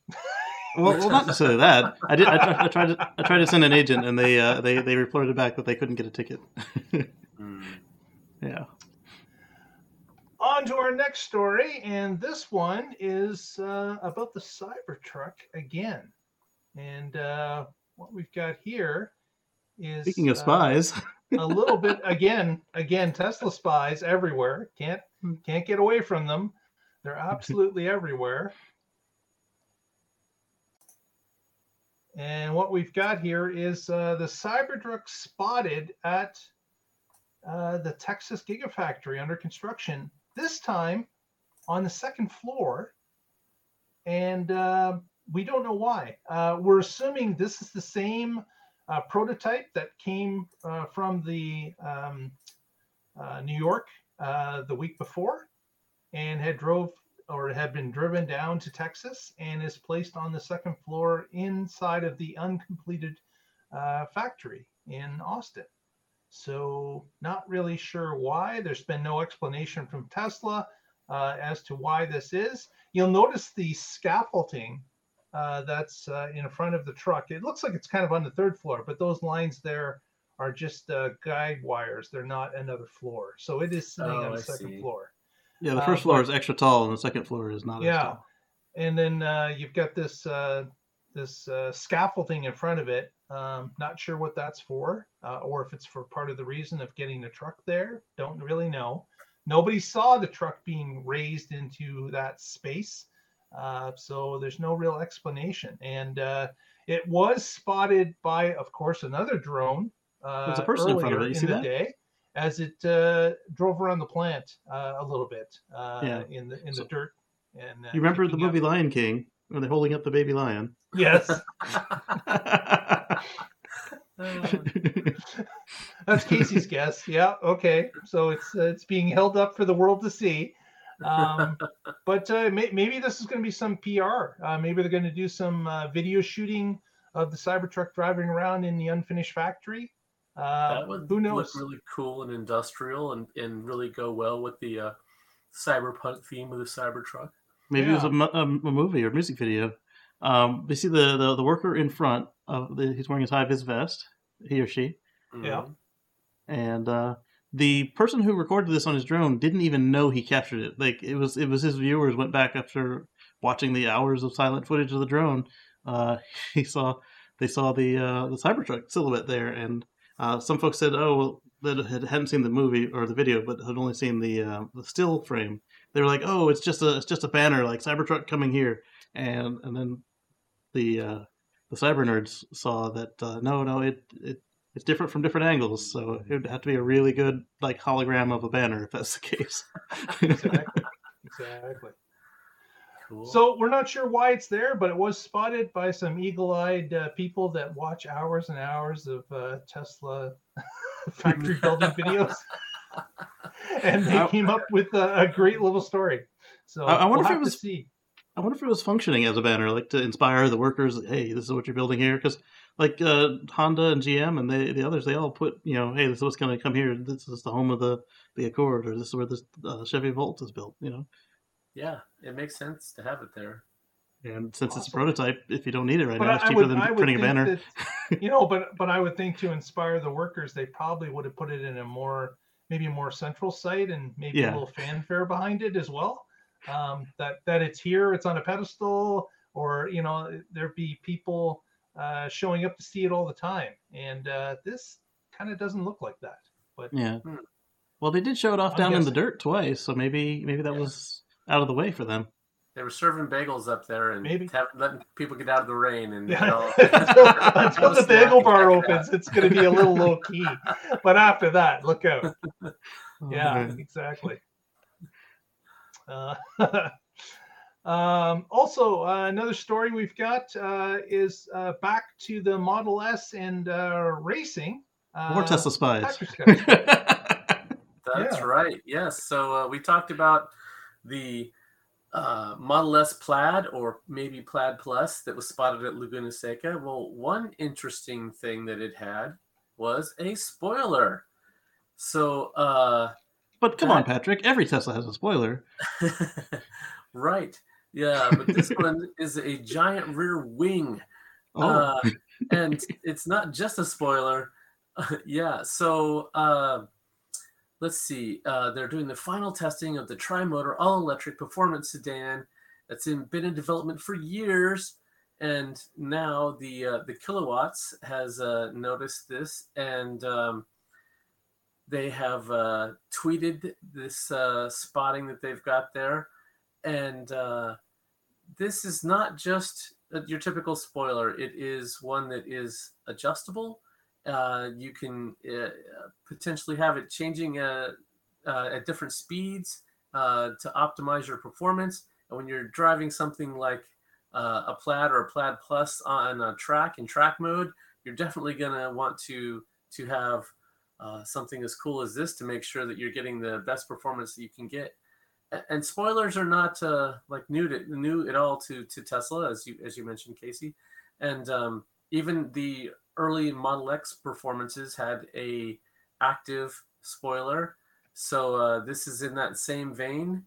C: Well, well, not necessarily that. I did. I, tried- I tried to. I tried to send an agent, and they uh, they they reported back that they couldn't get a ticket. [laughs]
B: Hmm.
C: yeah.
A: On to our next story, and this one is uh, about the Cybertruck again. And uh, what we've got here is
C: Speaking of
A: uh,
C: spies, [laughs]
A: a little bit again, again, Tesla spies everywhere. Can't can't get away from them. They're [laughs] absolutely everywhere. And what we've got here is uh, the Cybertruck spotted at uh, the Texas Gigafactory under construction. This time on the second floor, and uh, we don't know why. Uh, we're assuming this is the same uh, prototype that came uh, from the um, uh, New York uh, the week before, and had drove or had been driven down to Texas and is placed on the second floor inside of the uncompleted uh, factory in Austin. So, not really sure why. There's been no explanation from Tesla as to why this is. You'll notice the scaffolding uh, that's uh, in front of the truck. It looks like it's kind of on the third floor, but those lines there are just uh, guide wires. They're not another floor. So it is sitting
B: Oh,
A: on the
B: I
A: second
B: see.
A: floor.
C: yeah, the
A: uh,
C: first floor
A: but-
C: is extra tall, and the second floor is not.
A: Yeah.
C: As tall.
A: and then uh, you've got this uh, this uh, scaffolding in front of it. Um, not sure what that's for, uh, or if it's for part of the reason of getting the truck there. Don't really know. Nobody saw the truck being raised into that space, uh, so there's no real explanation. And uh, it was spotted by, of course, another drone. Uh,
C: There's a person in front of it. You see
A: the
C: that?
A: day, as it uh, drove around the plant uh, a little bit uh,
C: Yeah.
A: in the in
C: So-
A: the dirt. And uh,
C: You remember the
A: picking up-
C: movie Lion King? When they're holding up the baby lion.
A: Yes, [laughs] that's Casey's guess. Yeah, okay. So it's uh, it's being held up for the world to see. Um, [laughs] but uh, may, maybe this is going to be some PR. Uh, maybe they're going to do some uh, video shooting of the Cybertruck driving around in the unfinished factory. Uh,
B: that would
A: who knows?
B: look really cool and industrial and, and really go well with the uh, cyberpunk theme of the Cybertruck.
C: Maybe it was
A: Yeah.
C: a, mo- a, a movie or music video. Um, we see the, the, the worker in front of the, he's wearing his high vis vest, he or she,
A: Yeah.
B: Mhm.
C: and uh, the person who recorded this on his drone didn't even know he captured it. Like it was it was his viewers went back after watching the hours of silent footage of the drone. Uh, [laughs] he saw they saw the uh, the Cybertruck silhouette there, and uh, some folks said, "Oh, well, that had, hadn't seen the movie or the video, but had only seen the uh, the still frame." They were like, "Oh, it's just a it's just a banner like Cybertruck coming here," and and then the uh, the cyber nerds saw that uh, no, no, it it it's different from different angles, so it would have to be a really good like hologram of a banner if that's the case.
A: exactly. Exactly.
B: Cool.
A: So we're not sure why it's there, but it was spotted by some eagle-eyed uh, people that watch hours and hours of uh, Tesla [laughs] factory building videos, [laughs] and they came up with a, a great little story. So
C: I- I wonder
A: we'll
C: if it was-
A: see.
C: I wonder if it was functioning as a banner, like to inspire the workers. like, Hey, this is what you're building here, because like uh, Honda and GM and they, the others, they all put you know, hey, this is what's going to come here. This is the home of the the Accord, or this is where this uh, Chevy Volt is built. You know,
B: yeah, it makes sense to have it there.
C: and since it's a prototype, if you don't need it right
A: But
C: now, it's cheaper
A: would,
C: than printing a banner.
A: that, [laughs] you know, but but I would think to inspire the workers, they probably would have put it in a more maybe a more central site and maybe
C: Yeah.
A: a little fanfare behind it as well. Um, that that it's here, it's on a pedestal, or you know, there'd be people uh, showing up to see it all the time, and uh, this kind of doesn't look like that. But
C: Yeah.
B: Hmm.
C: Well, they did show it off
A: I'm
C: down in the dirt twice, so maybe maybe that was out of the way for them.
B: They were serving bagels up there and
A: Maybe.
B: have, letting people get out of the rain and you
A: Yeah.
B: know,
A: until, until the
B: Snack
A: bagel bar
B: check it
A: opens, it's going to be a little low key. But after that, look out. [laughs] yeah
C: Okay.
A: exactly uh, [laughs] um, also uh, another story we've got uh, is uh, back to the model s and uh, racing uh,
C: More Tesla spies. [laughs]
B: That's
A: Yeah.
B: right. Yes. So uh, we talked about the uh, Model S Plaid or maybe Plaid Plus that was spotted at Laguna Seca. Well, one interesting thing that it had was a spoiler. So, uh,
C: but come that... on, Patrick, every Tesla has a spoiler. [laughs]
B: right. Yeah, but this one is a giant rear wing. Oh. Uh, and it's not just a spoiler. [laughs] yeah, so uh, let's see. Uh, they're doing the final testing of the tri-motor all-electric performance sedan that's in, been in development for years, and now the uh, the kilowatts has uh, noticed this, and um, they have uh, tweeted this uh, spotting that they've got there, and uh, this is not just your typical spoiler. It is one that is adjustable uh, you can uh, potentially have it changing uh, uh at different speeds uh, to optimize your performance. And when you're driving something like uh, a Plaid or a Plaid Plus on a track in track mode, you're definitely going to want to to have something as cool as this to make sure that you're getting the best performance that you can get. And spoilers are not like new to new at all to to Tesla, as you as you mentioned, Casey. And um, even the early Model X performances had a active spoiler. So uh, this is in that same vein,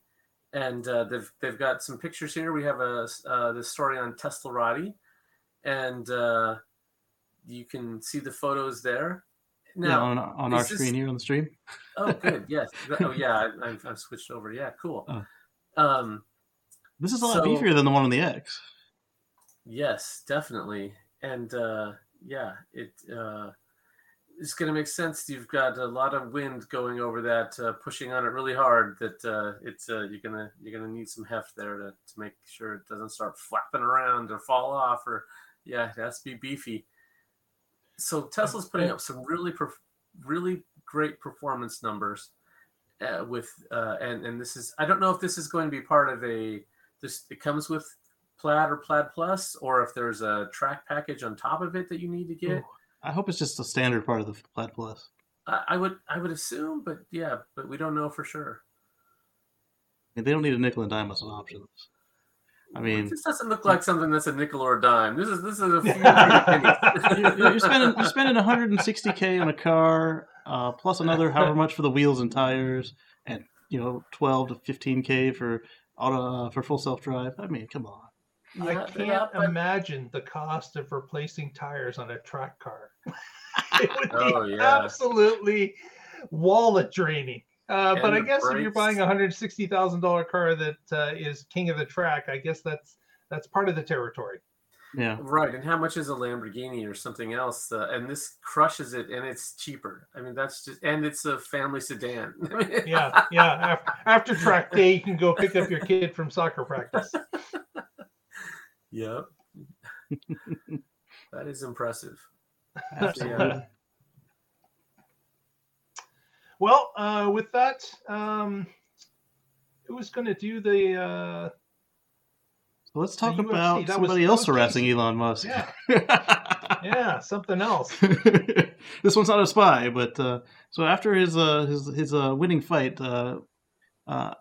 B: and uh, they've they've got some pictures here. We have a uh, the story on Teslarati, and uh, you can see the photos there.
C: Now, on, on our screen here on the stream.
B: oh, good. [laughs] Yes. Oh, yeah. I, have I've switched over. Yeah. Cool. Oh. Um,
C: this is a lot so, beefier than the one on the X.
B: Yes, definitely. And uh, yeah, it uh, it's going to make sense. You've got a lot of wind going over that, uh, pushing on it really hard. That uh, it's uh, you're gonna you're gonna need some heft there to, to make sure it doesn't start flapping around or fall off. Or yeah, it has to be beefy. So Tesla's putting up some really really great performance numbers uh, with uh, and and this is I don't know if this is going to be part of a this it comes with Plaid or Plaid Plus, or if there's a track package on top of it that you need to get. Ooh,
C: I hope it's just a standard part of the Plaid Plus.
B: I, I would I would assume, but yeah, but we don't know for sure.
C: Yeah, they don't need a nickel and dime as options. I mean,
B: this doesn't look like something that's a nickel or a dime. This is this is a [laughs]
C: few you're, you're, spending you're spending 160k on a car, uh, plus another however much for the wheels and tires, and you know 12 to 15k for auto uh, for full self drive. I mean, come on.
A: Yeah, I can't but... imagine the cost of replacing tires on a track car. [laughs] it would oh, be yeah. absolutely wallet draining. Uh, but I guess if you're buying a hundred sixty thousand dollar car that uh, is king of the track, I guess that's that's part of the territory.
C: Yeah,
B: right. And how much is a Lamborghini or something else? Uh, and this crushes it, and it's cheaper. I mean, that's just and it's a family sedan. [laughs]
A: yeah, yeah. After, after track day, you can go pick up your kid from soccer practice.
B: Yep. [laughs] that is impressive. [laughs]
A: Absolutely. Yeah. Well, uh, with that, um, who's going to do the? Uh,
C: so let's talk about that somebody else harassing Elon Musk.
A: Yeah, [laughs] yeah, something else. [laughs]
C: this one's not a spy, but uh, so after his uh, his his uh, winning fight, uh, uh,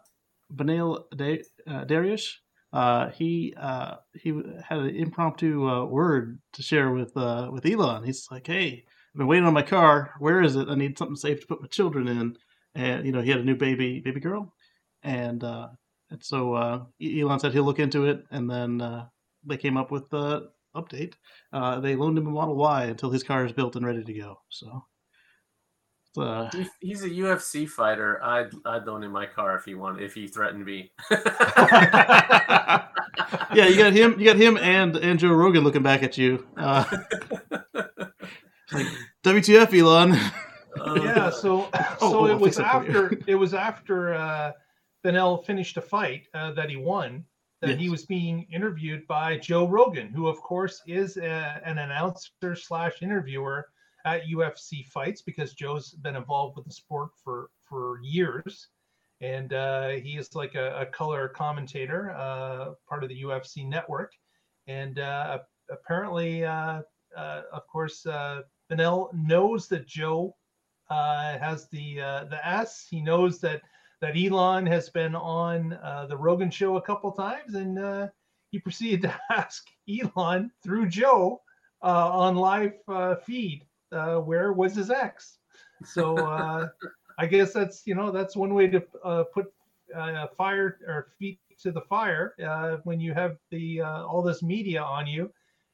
C: uh, Dariush uh, he uh, he had an impromptu uh, word to share with uh, with Elon. He's like, "Hey, I've been waiting on my car. Where is it? I need something safe to put my children in." And you know, he had a new baby baby girl, and uh, and so uh, Elon said he'll look into it, and then they came up with the update. they loaned him a Model Y until his car is built and ready to go. So
B: uh, he's a UFC fighter. I'd I'd loan him my car if he wanted if he threatened me. [laughs]
C: yeah, you got him. You got him and and Joe Rogan looking back at you. [laughs] Like WTF, Elon? [laughs]
A: Uh, yeah. So oh, so oh, it, was after, it was after uh, Beneil finished a fight uh, that he won that yes. he was being interviewed by Joe Rogan, who of course is a, uh, an announcer slash interviewer at UFC fights because Joe's been involved with the sport for for years, and uh, he is like a, a color commentator, uh, part of the UFC network, and uh, apparently, uh, uh, of course, uh, Beneil knows that Joe has the the S. He knows that that Elon has been on uh, the Rogan show a couple times, and uh, he proceeded to [laughs] ask Elon through Joe uh, on live uh, feed uh, where was his ex. So uh, I guess that's you know that's one way to uh, put uh, fire or feet to the fire uh, when you have the uh, all this media on you,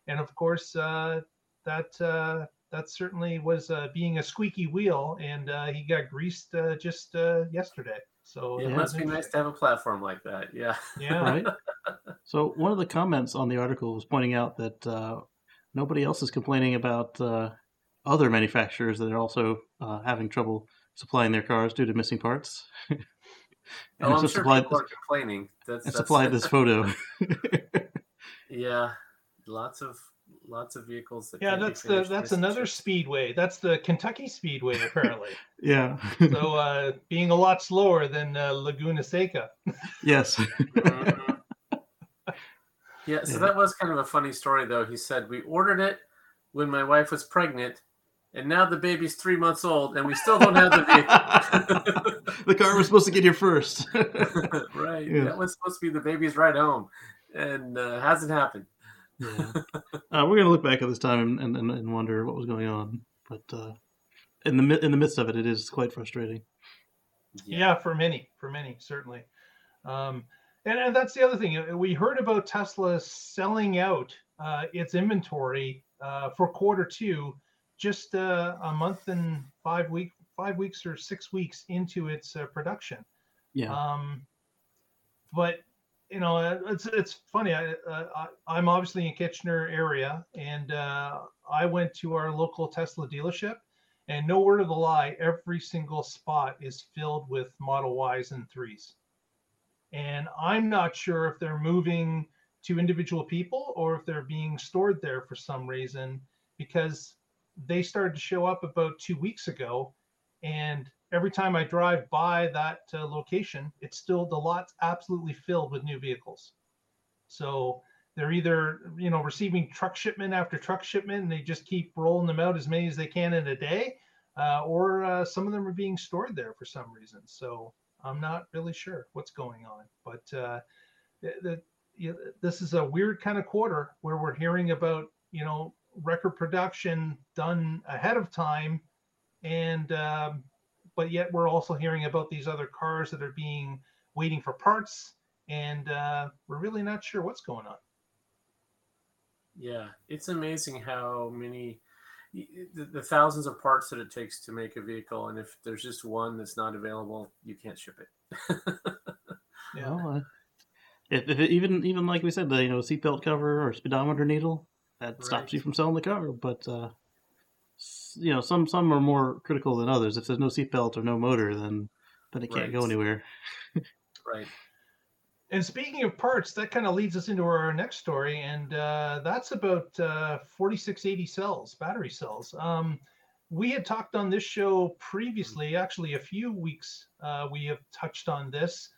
A: and of course uh, that uh, that certainly was uh, being a squeaky wheel, and uh, he got greased uh, just uh, yesterday. So
B: It must be nice to have a platform like that. Yeah.
A: Yeah,
C: right? So one of the comments on the article was pointing out that uh, nobody else is complaining about uh, other manufacturers that are also uh, having trouble supplying their cars due to missing parts. [laughs] and
B: Oh, I'm sure
C: supplied,
B: people are complaining. That's,
C: and
B: that's
C: supplied this [laughs] photo. [laughs]
B: Yeah, lots of lots of vehicles. That
A: yeah. That's the that's another
B: chips.
A: speedway. That's the Kentucky Speedway apparently. [laughs]
C: yeah.
A: so uh, being a lot slower than uh, Laguna Seca.
C: yes. [laughs]
B: Mhm. Yeah, so
C: Yeah.
B: that was kind of a funny story, though. He said we ordered it when my wife was pregnant, and now the baby's three months old, and we still don't have the vehicle. [laughs]
C: the car was supposed to get here first.
B: right,
C: Yeah.
B: that was supposed to be the baby's ride home, and uh, hasn't happened.
C: Yeah. [laughs] Uh, we're gonna look back at this time and, and, and wonder what was going on, but uh, in the in the midst of it, it is quite frustrating.
A: Yeah. for many, for many, certainly. Um, and, and that's the other thing. uh, We heard about Tesla selling out uh, its inventory uh, for quarter two, just uh, a month and five week, five weeks or six weeks into its uh, production.
C: Yeah.
A: Um, but you know, uh, it's it's funny. I, uh, I I'm obviously in Kitchener area, and uh, I went to our local Tesla dealership, and no word of the lie, every single spot is filled with Model Ys and threes. And I'm not sure if they're moving to individual people or if they're being stored there for some reason, because they started to show up about two weeks ago, and every time I drive by that uh, location, it's still the lot's absolutely filled with new vehicles. So they're either you know receiving truck shipment after truck shipment, and they just keep rolling them out as many as they can in a day, uh, or uh, some of them are being stored there for some reason. So I'm not really sure what's going on, but uh, the, the, this is a weird kind of quarter where we're hearing about you know record production done ahead of time, and um, but yet we're also hearing about these other cars that are being waiting for parts, and uh, we're really not sure what's going on.
B: Yeah, it's amazing how many the, the thousands of parts that it takes to make a vehicle, and if there's just one that's not available, you can't ship it. [laughs]
A: Yeah.
C: Well, uh, if, if it, even even like we said, the you know seatbelt cover or speedometer needle that stops you from selling the car. But uh, s- you know, some some are more critical than others. If there's no seatbelt or no motor, then then it can't go anywhere.
B: right.
A: And speaking of parts, that kind of leads us into our next story, and uh, that's about uh, 4680 cells, battery cells. Um, we had talked on this show previously, actually a few weeks. Uh, we have touched on this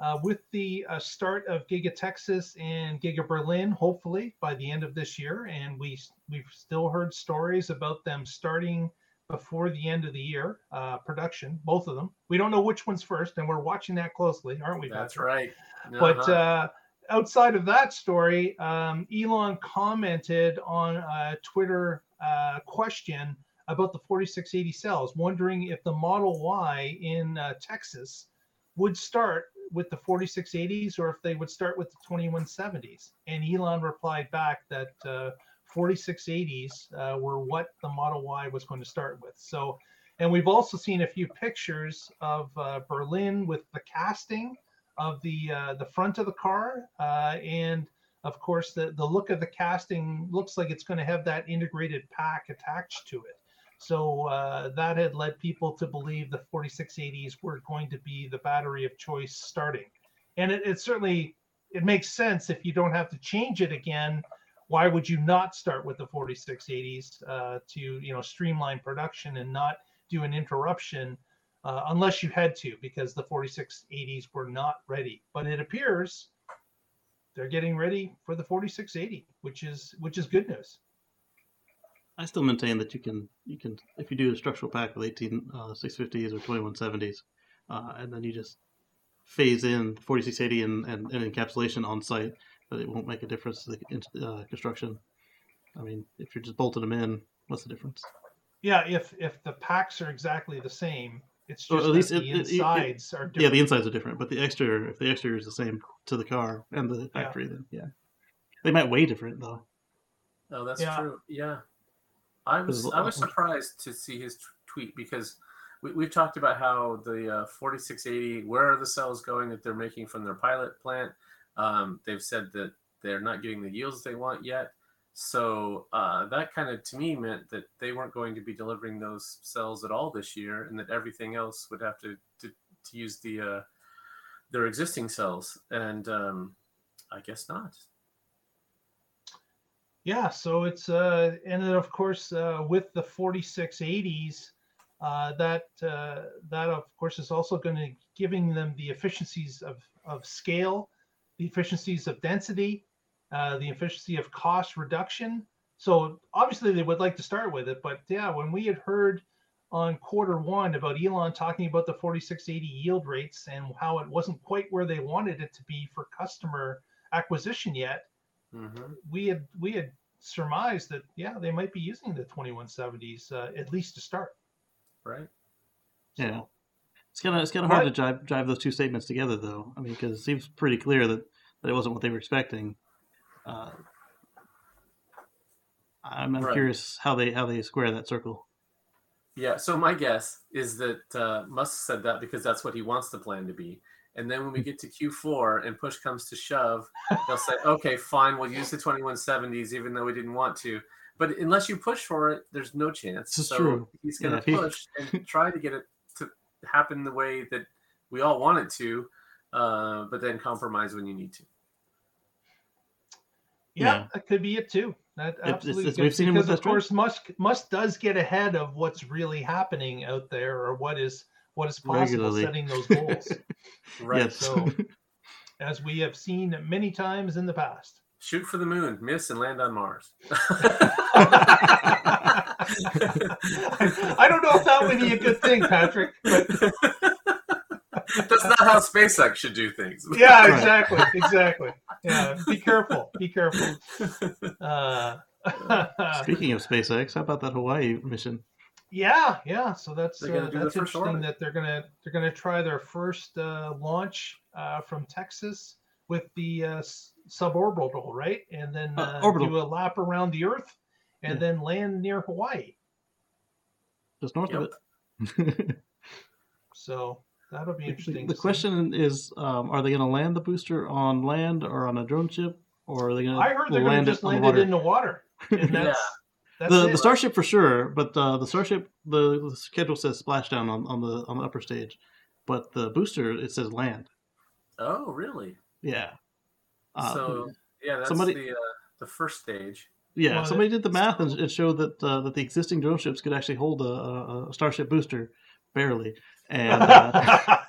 A: uh, with the uh, start of Giga Texas and Giga Berlin, hopefully by the end of this year. And we we've still heard stories about them starting before the end of the year uh, production, both of them. We don't know which one's first, and we're watching that closely, aren't we?
B: That's
A: Patrick?
B: right.
A: But
B: Uh-huh.
A: uh, outside of that story, um, Elon commented on a Twitter uh, question about the 4680 cells, wondering if the Model Y in uh, Texas would start with the 4680s or if they would start with the 2170s. And Elon replied back that uh, 4680s uh, were what the Model Y was going to start with. So, and we've also seen a few pictures of uh, Berlin with the casting of the uh, the front of the car, uh, and of course the the look of the casting looks like it's going to have that integrated pack attached to it. So uh, that had led people to believe the 4680s were going to be the battery of choice starting, and it, it certainly it makes sense if you don't have to change it again. Why would you not start with the 4680s uh, to you know streamline production and not do an interruption uh, unless you had to, because the 4680s were not ready. But it appears they're getting ready for the 4680, which is which is good news.
C: I still maintain that you can you can if you do a structural pack with 18 uh, 650s or 2170s, uh, and then you just phase in 4680 and, and, and encapsulation on site, that it won't make a difference to the uh, construction. I mean, if you're just bolting them in, what's the difference?
A: Yeah, if if the packs are exactly the same, it's
C: Or
A: just
C: at least
A: that the
C: it- it- it-
A: insides are different.
C: Yeah, the insides are different, but the exterior, if the exterior is the same to the car and the factory, then yeah, they might weigh different though.
B: Oh, that's
A: Yeah.
B: true. Yeah, I was I was surprised to see his t- tweet because we, we've talked about how the uh, 4680 where are the cells going that they're making from their pilot plant. Um, they've said that they're not getting the yields they want yet. So uh, that kind of to me meant that they weren't going to be delivering those cells at all this year, and that everything else would have to to, to use the uh, their existing cells. And um, I guess not.
A: Yeah, so it's uh, and then of course uh, with the 4680s, uh, that uh, that of course is also going to giving them the efficiencies of of scale, the efficiencies of density, uh, the efficiency of cost reduction. So obviously they would like to start with it, but yeah, when we had heard on quarter one about Elon talking about the 4680 yield rates and how it wasn't quite where they wanted it to be for customer acquisition yet,
B: hmm
A: we had we had surmised that yeah they might be using the 2170s uh, at least to start
B: Right.
C: Yeah, it's kind of it's kind of hard to drive drive those two statements together though. I mean, because it seems pretty clear that, that it wasn't what they were expecting. Uh, I'm, I'm
B: Right.
C: curious how they how they square that circle.
B: Yeah, so my guess is that uh, Musk said that because that's what he wants the plan to be. And then when we get to Q4 and push comes to shove, they'll say, [laughs] okay, fine, we'll use the 2170s even though we didn't want to. But unless you push for it, there's no chance.
C: This
B: so
C: true.
B: he's going
C: Yeah,
B: to
C: he-
B: push and [laughs] try to get it to happen the way that we all want it to, uh, but then compromise when you need to.
A: yeah,
C: Yeah.
A: that could be it too that absolutely
C: it's-
A: could,
C: we've seen him with
A: because of course musk musk does get ahead of what's really happening out there or what is what is possible
C: Regularly.
A: setting those goals [laughs]
B: Right.
C: Yes.
A: so as we have seen many times in the past
B: Shoot for the moon, miss, and land on Mars. [laughs]
A: I don't know if that would be a good thing patrick but [laughs]
B: That's not how SpaceX should do things.
A: yeah
C: Right.
A: exactly exactly yeah be careful be careful uh,
C: Speaking of SpaceX, how about that Hawaii mission?
A: Yeah yeah so that's uh, that's interesting
B: orbit.
A: that they're gonna they're gonna try their first uh, launch uh, from texas with the uh, suborbital right and then
C: Uh,
A: uh, do a lap around the earth and
C: Yeah.
A: then land near hawaii
C: Just north
B: Yep.
C: of it. [laughs]
A: so that'll be interesting
C: The
A: to see.
C: question is, um, are they going to land the booster on land or on a drone ship, or are they going to
A: i heard they're gonna
C: land
A: just
C: it
A: land it in the water and [laughs] that's that's
C: the
A: it.
C: the starship for sure, but uh, the starship the, the schedule says splashdown on, on the on the upper stage, but the booster it says land.
B: Oh, really?
C: Yeah. Uh,
B: so yeah, that's
C: somebody-
B: the uh, the first stage.
C: yeah,
A: well,
C: somebody did the math and it showed that uh, that the existing drone ships could actually hold a, a, a starship booster, barely, and uh, [laughs]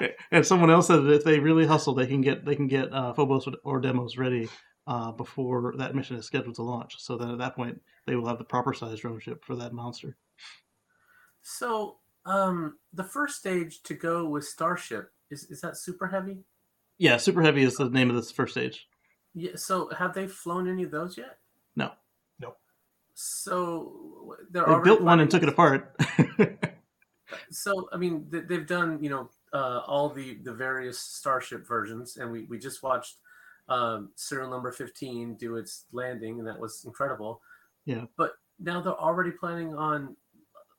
C: [laughs] and someone else said that if they really hustle, they can get they can get uh, Phobos or Deimos ready uh, before that mission is scheduled to launch. So then at that point, they will have the proper size drone ship for that monster.
B: So um, the first stage to go with Starship is is that super heavy?
C: Yeah, Super Heavy is the name of this first stage.
B: Yeah. So have they flown any of those yet?
C: No. No.
B: So they're
C: They built one and took it apart. [laughs]
B: So I mean, they've done you know uh, all the the various Starship versions, and we we just watched um, serial number fifteen do its landing, and that was incredible.
C: Yeah.
B: But now they're already planning on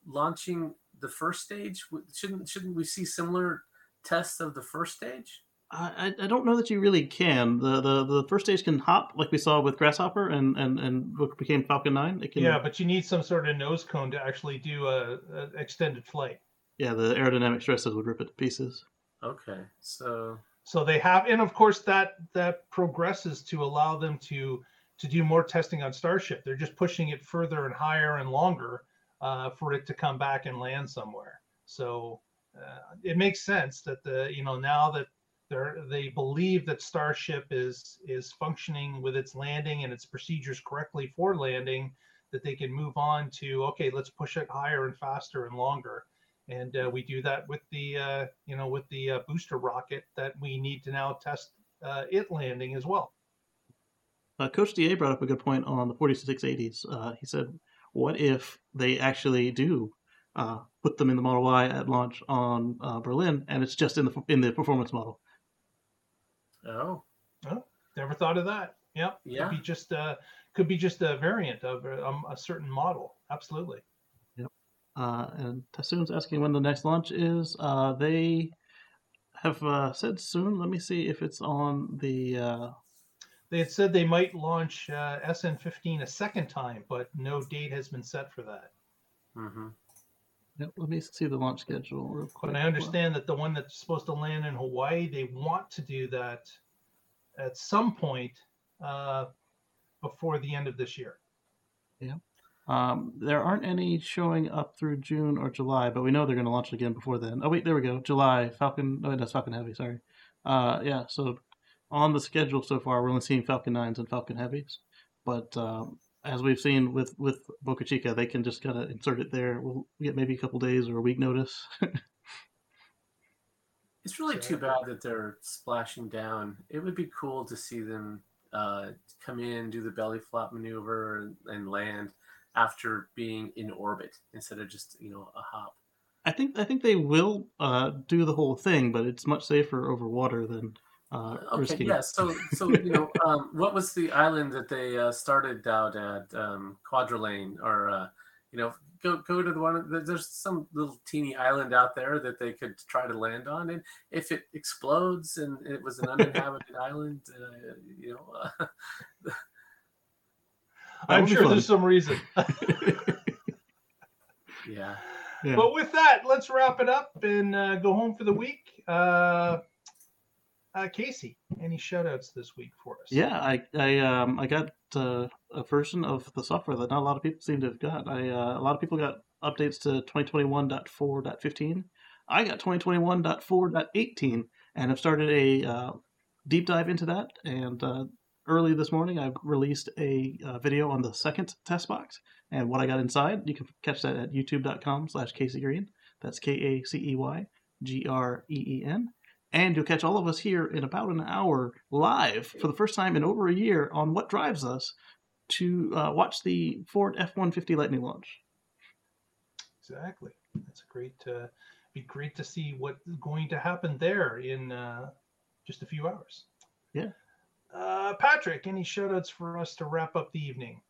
B: launching the first stage. Shouldn't shouldn't we see similar tests of the first stage?
C: I, I don't know that you really can. The, the the first stage can hop like we saw with Grasshopper and and and what became Falcon Nine. It can
A: yeah but you need some sort of nose cone to actually do a, a extended flight
C: yeah the aerodynamic stresses would rip it to pieces.
B: Okay, so
A: so they have and of course that that progresses to allow them to to do more testing on starship. They're just pushing it further and higher and longer uh, for it to come back and land somewhere. So uh, it makes sense that the you know now that they're they believe that starship is is functioning with its landing and its procedures correctly for landing that they can move on to okay let's push it higher and faster and longer and uh, we do that with the uh, you know with the uh, booster rocket that we need to now test uh, it landing as well.
C: Uh, Coach Da brought up a good point on the 4680s. Uh, he said, "What if they actually do uh, put them in the Model Y at launch on uh, Berlin, and it's just in the in the performance model?"
B: Oh,
A: Never thought of that. Yep.
B: Yeah.
A: Could be just uh, could be just a variant of a, um, a certain model. Absolutely.
C: Uh, and Tassoon's asking when the next launch is. Uh, they have uh, said soon. Let me see if it's on the. Uh,
A: They had said they might launch uh, SN15 a second time, but no date has been set for that.
B: Mm-hmm.
C: yep, let me see the launch schedule real quick.
A: But I understand that the one that's supposed to land in Hawaii, they want to do that at some point uh, before the end of this year.
C: Um, there aren't any showing up through June or July, but we know they're going to launch again before then. Oh wait, there we go. July Falcon. Oh, that's Falcon Heavy. Sorry. Uh, yeah. So on the schedule so far, we're only seeing Falcon Nines and Falcon Heavies, but um, as we've seen with with Boca Chica, they can just kind of insert it there. We'll get maybe a couple days or a week notice. [laughs]
B: It's really too bad that they're splashing down. It would be cool to see them uh, come in, do the belly flop maneuver, and, and land after being in orbit instead of just you know a hop.
C: I think I think they will uh, do the whole thing, but it's much safer over water than uh,
B: Okay,
C: risking.
B: yeah. So, so you know, [laughs] um, what was the island that they uh, started out at um, Kwajalein, or uh, you know, go go to the one. There's some little teeny island out there that they could try to land on, and if it explodes and it was an uninhabited [laughs] island, uh, you know, [laughs]
A: I'm sure
C: fun.
A: there's some reason. [laughs]
B: yeah.
C: Yeah.
A: But with that, let's wrap it up and uh, go home for the week. Uh, uh, Casey, any shout outs this week for us?
C: Yeah, I I um I got uh, a version of the software that not a lot of people seem to have got. I uh, a lot of people got updates to 2021.4.15. I got 2021.4.18 and I've started a uh, deep dive into that. And uh, early this morning, I released a uh, video on the second test box and what I got inside. You can catch that at youtube.com/slash Casey Green. That's K A C E Y G R E E N. And you'll catch all of us here in about an hour live for the first time in over a year on What Drives Us to uh, watch the Ford F 150 Lightning launch.
A: Exactly. That's a great. Uh, be great to see what's going to happen there in uh, just a few hours.
C: Yeah.
A: Uh, Patrick, any shout outs for us to wrap up the evening?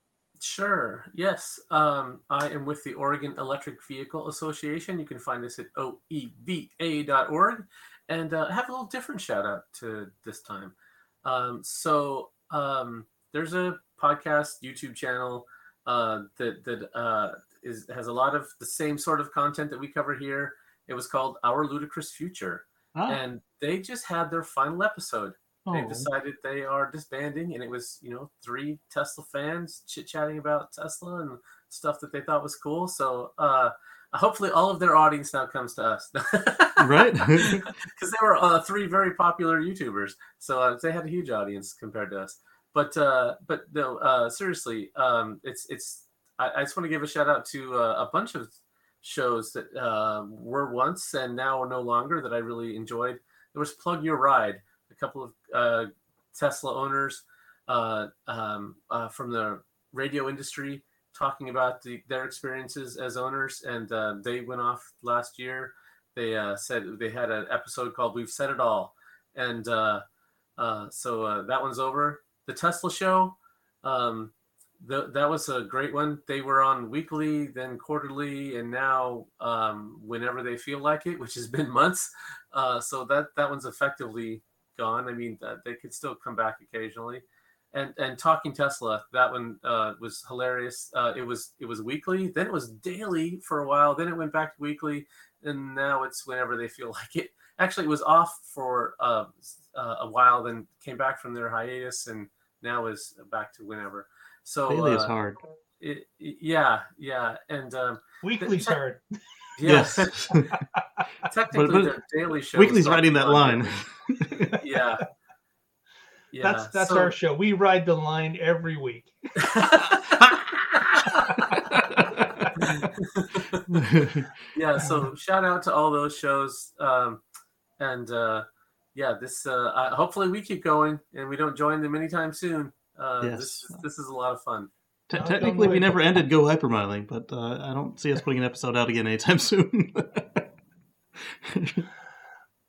B: Sure. Yes. Um, I am with the Oregon Electric Vehicle Association. You can find us at oeva.org and uh, have a little different shout out to this time. Um, so um, there's a podcast YouTube channel uh, that that uh, is has a lot of the same sort of content that we cover here. It was called Our Ludicrous Future,
C: Ah,
B: and they just had their final episode they
C: oh,
B: decided they are disbanding and it was you know three tesla fans chit chatting about tesla and stuff that they thought was cool. So uh hopefully all of their audience now comes to us. [laughs]
C: Right? [laughs]
B: because they were uh, three very popular youtubers. So uh, they had a huge audience compared to us. But uh but no uh seriously um it's it's i, I just want to give a shout out to uh, a bunch of shows that uh were once and now are no longer that i really enjoyed. There was plug your ride a couple of uh, Tesla owners uh, um, uh, from the radio industry talking about the, their experiences as owners, and uh, they went off last year. They uh, said they had an episode called "We've Said It All," and uh, so that one's over. The Tesla show, um, the, that was a great one. They were on weekly, then quarterly, and now um, whenever they feel like it, which has been months. Uh, so that that one's effectively gone. I mean, they could still come back occasionally. And and talking Tesla, that one uh, was hilarious. Uh, it was it was weekly, then it was daily for a while, then it went back to weekly, and now it's whenever they feel [laughs] like it. Actually, it was off for uh, uh, a while, then came back from their hiatus, and now is back to whenever. So
C: Daily is
B: uh,
C: hard.
B: it- it- yeah, yeah, and um,
A: Weekly's hard. [laughs]
B: yeah,
C: Yes. [laughs]
B: technically
C: but
B: their daily show.
C: Weekly's
B: is
C: riding that line. [laughs]
B: yeah. Yeah.
A: That's that's
B: so-
A: our show. We ride the line every week. [laughs]
B: yeah. So shout out to all those shows, um, and uh, yeah, this uh, uh, hopefully we keep going and we don't join them anytime soon. Uh,
C: Yes.
B: This this is a lot of fun.
C: Te-
A: Oh,
C: technically, we never ended Go Hypermiling, but uh, I don't see us putting an episode out again anytime [laughs] soon.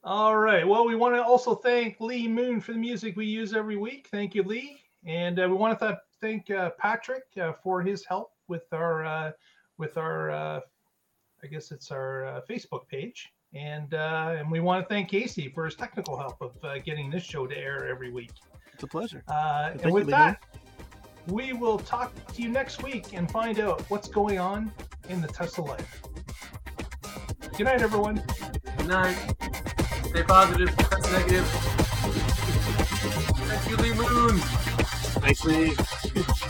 A: All right. Well, we want to also thank Lee Moon for the music we use every week. Thank you, Lee. And uh, we want to th- thank uh, Patrick uh, for his help with our uh, with our uh, I guess it's our uh, Facebook page. And uh, and we want to thank Casey for his technical help of uh, getting this show to air every week.
C: it's a pleasure.
A: Uh,
C: Thank
A: and
C: you,
A: with
C: Lee
A: that, we will talk to you next week and find out what's going on in the Tesla life. Good night, everyone.
B: Good night. Stay positive. That's negative. Thank you, Lee Moon.
C: Thanks, Lee.